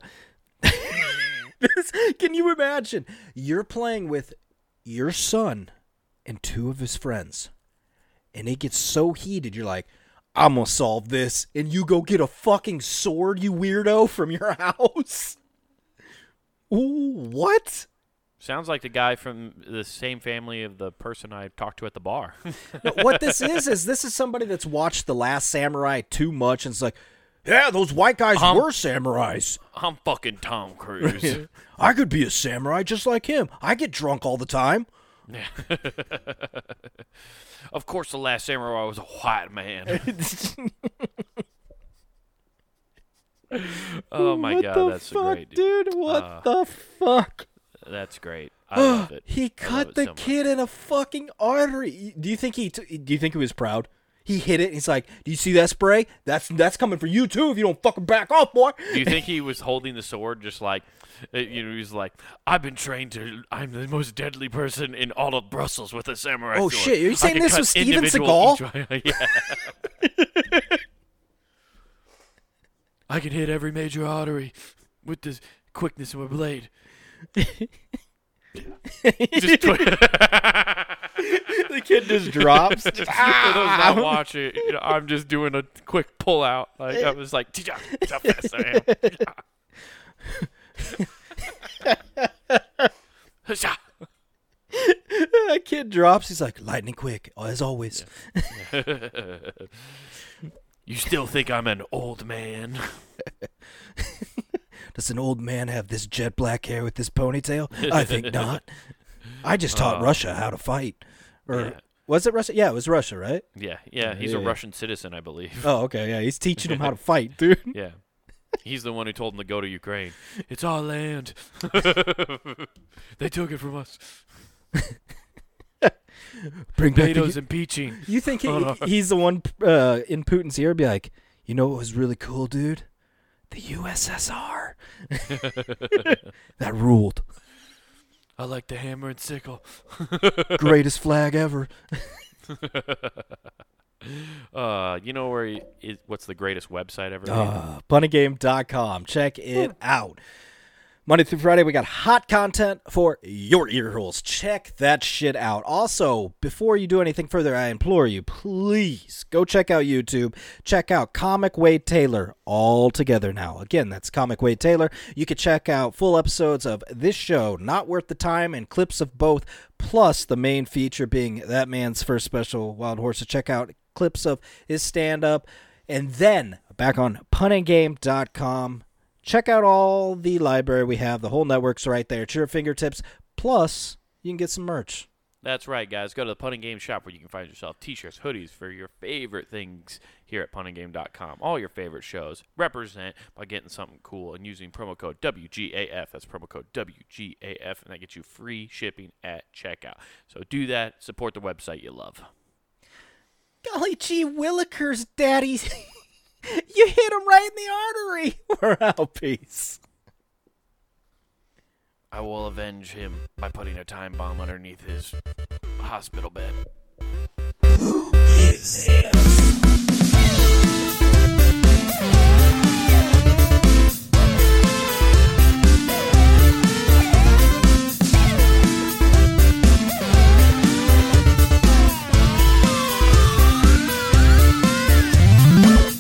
S1: this, can you imagine? You're playing with your son and two of his friends, and it gets so heated. You're like, "I'm gonna solve this," and you go get a fucking sword, you weirdo, from your house. Ooh, what?
S2: Sounds like the guy from the same family of the person I talked to at the bar.
S1: No, what this is is this is somebody that's watched The Last Samurai too much and it's like, yeah, those white guys
S2: Um,
S1: were samurais.
S2: I'm fucking Tom Cruise.
S1: I could be a samurai just like him. I get drunk all the time.
S2: of course, the last samurai was a white man. oh my
S1: what
S2: god, that's
S1: fuck,
S2: great, dude.
S1: dude. What
S2: Uh,
S1: the fuck?
S2: That's great. I love it.
S1: he cut
S2: it
S1: the
S2: so
S1: kid in a fucking artery. Do you think he? T- do you think he was proud? He hit it. And he's like, "Do you see that spray? That's that's coming for you too. If you don't fucking back off, boy."
S2: Do you think he was holding the sword just like, uh, you know, he's like, I've been trained to, I'm the most deadly person in all of Brussels with a samurai
S1: Oh,
S2: sword.
S1: shit, are you saying this was Steven Seagal?
S2: yeah. I can hit every major artery with the quickness of a blade. Just twi-
S1: the kid just drops.
S2: For those not ah. watching, you know, I'm just doing a quick pull out. Like I was like, "Tja, that's how fast I am. Tja."
S1: that kid drops. He's like lightning quick, as always.
S2: you still think I'm an old man?
S1: Does an old man have this jet black hair with this ponytail? I think not. I just taught Russia how to fight. Or
S2: yeah.
S1: was it Russia? Yeah, it was Russia, right?
S2: Yeah, yeah. He's a
S1: Yeah.
S2: Russian citizen, I believe.
S1: Oh, okay. Yeah, he's teaching them how to fight, dude.
S2: Yeah. He's the one who told him to go to Ukraine. It's our land. they took it from us.
S1: Bring back the,
S2: NATO's impeaching.
S1: You think he, he's the one uh, in Putin's ear? Be like, you know what was really cool, dude? The USSR. that ruled.
S2: I like the hammer and sickle.
S1: Greatest flag ever.
S2: Uh, you know where he is, what's the greatest website ever? made?
S1: Uh, punandgame.com. Check it out. Monday through Friday, we got hot content for your ear holes. Check that shit out. Also, before you do anything further, I implore you, please go check out YouTube. Check out Comic Wade Taylor all together now. Again, that's Comic Wade Taylor. You can check out full episodes of this show, Not Worth the Time, and clips of both, plus the main feature being that man's first special, Wild Horses. Check out clips of his stand up. And then back on punandgame.com check out all the library we have. The whole network's right there at your fingertips. Plus, you can get some merch.
S2: That's right, guys. Go to the Pun and Game shop where you can find yourself t-shirts, hoodies for your favorite things here at punandgame.com. All your favorite shows. Represent by getting something cool and using promo code WGAF. That's promo code WGAF, and that gets you free shipping at checkout. So do that. Support the website you love.
S1: Golly gee willikers, daddy. you hit him right in the artery. We're out. Peace.
S2: I will avenge him by putting a time bomb underneath his hospital bed.
S3: Who gives him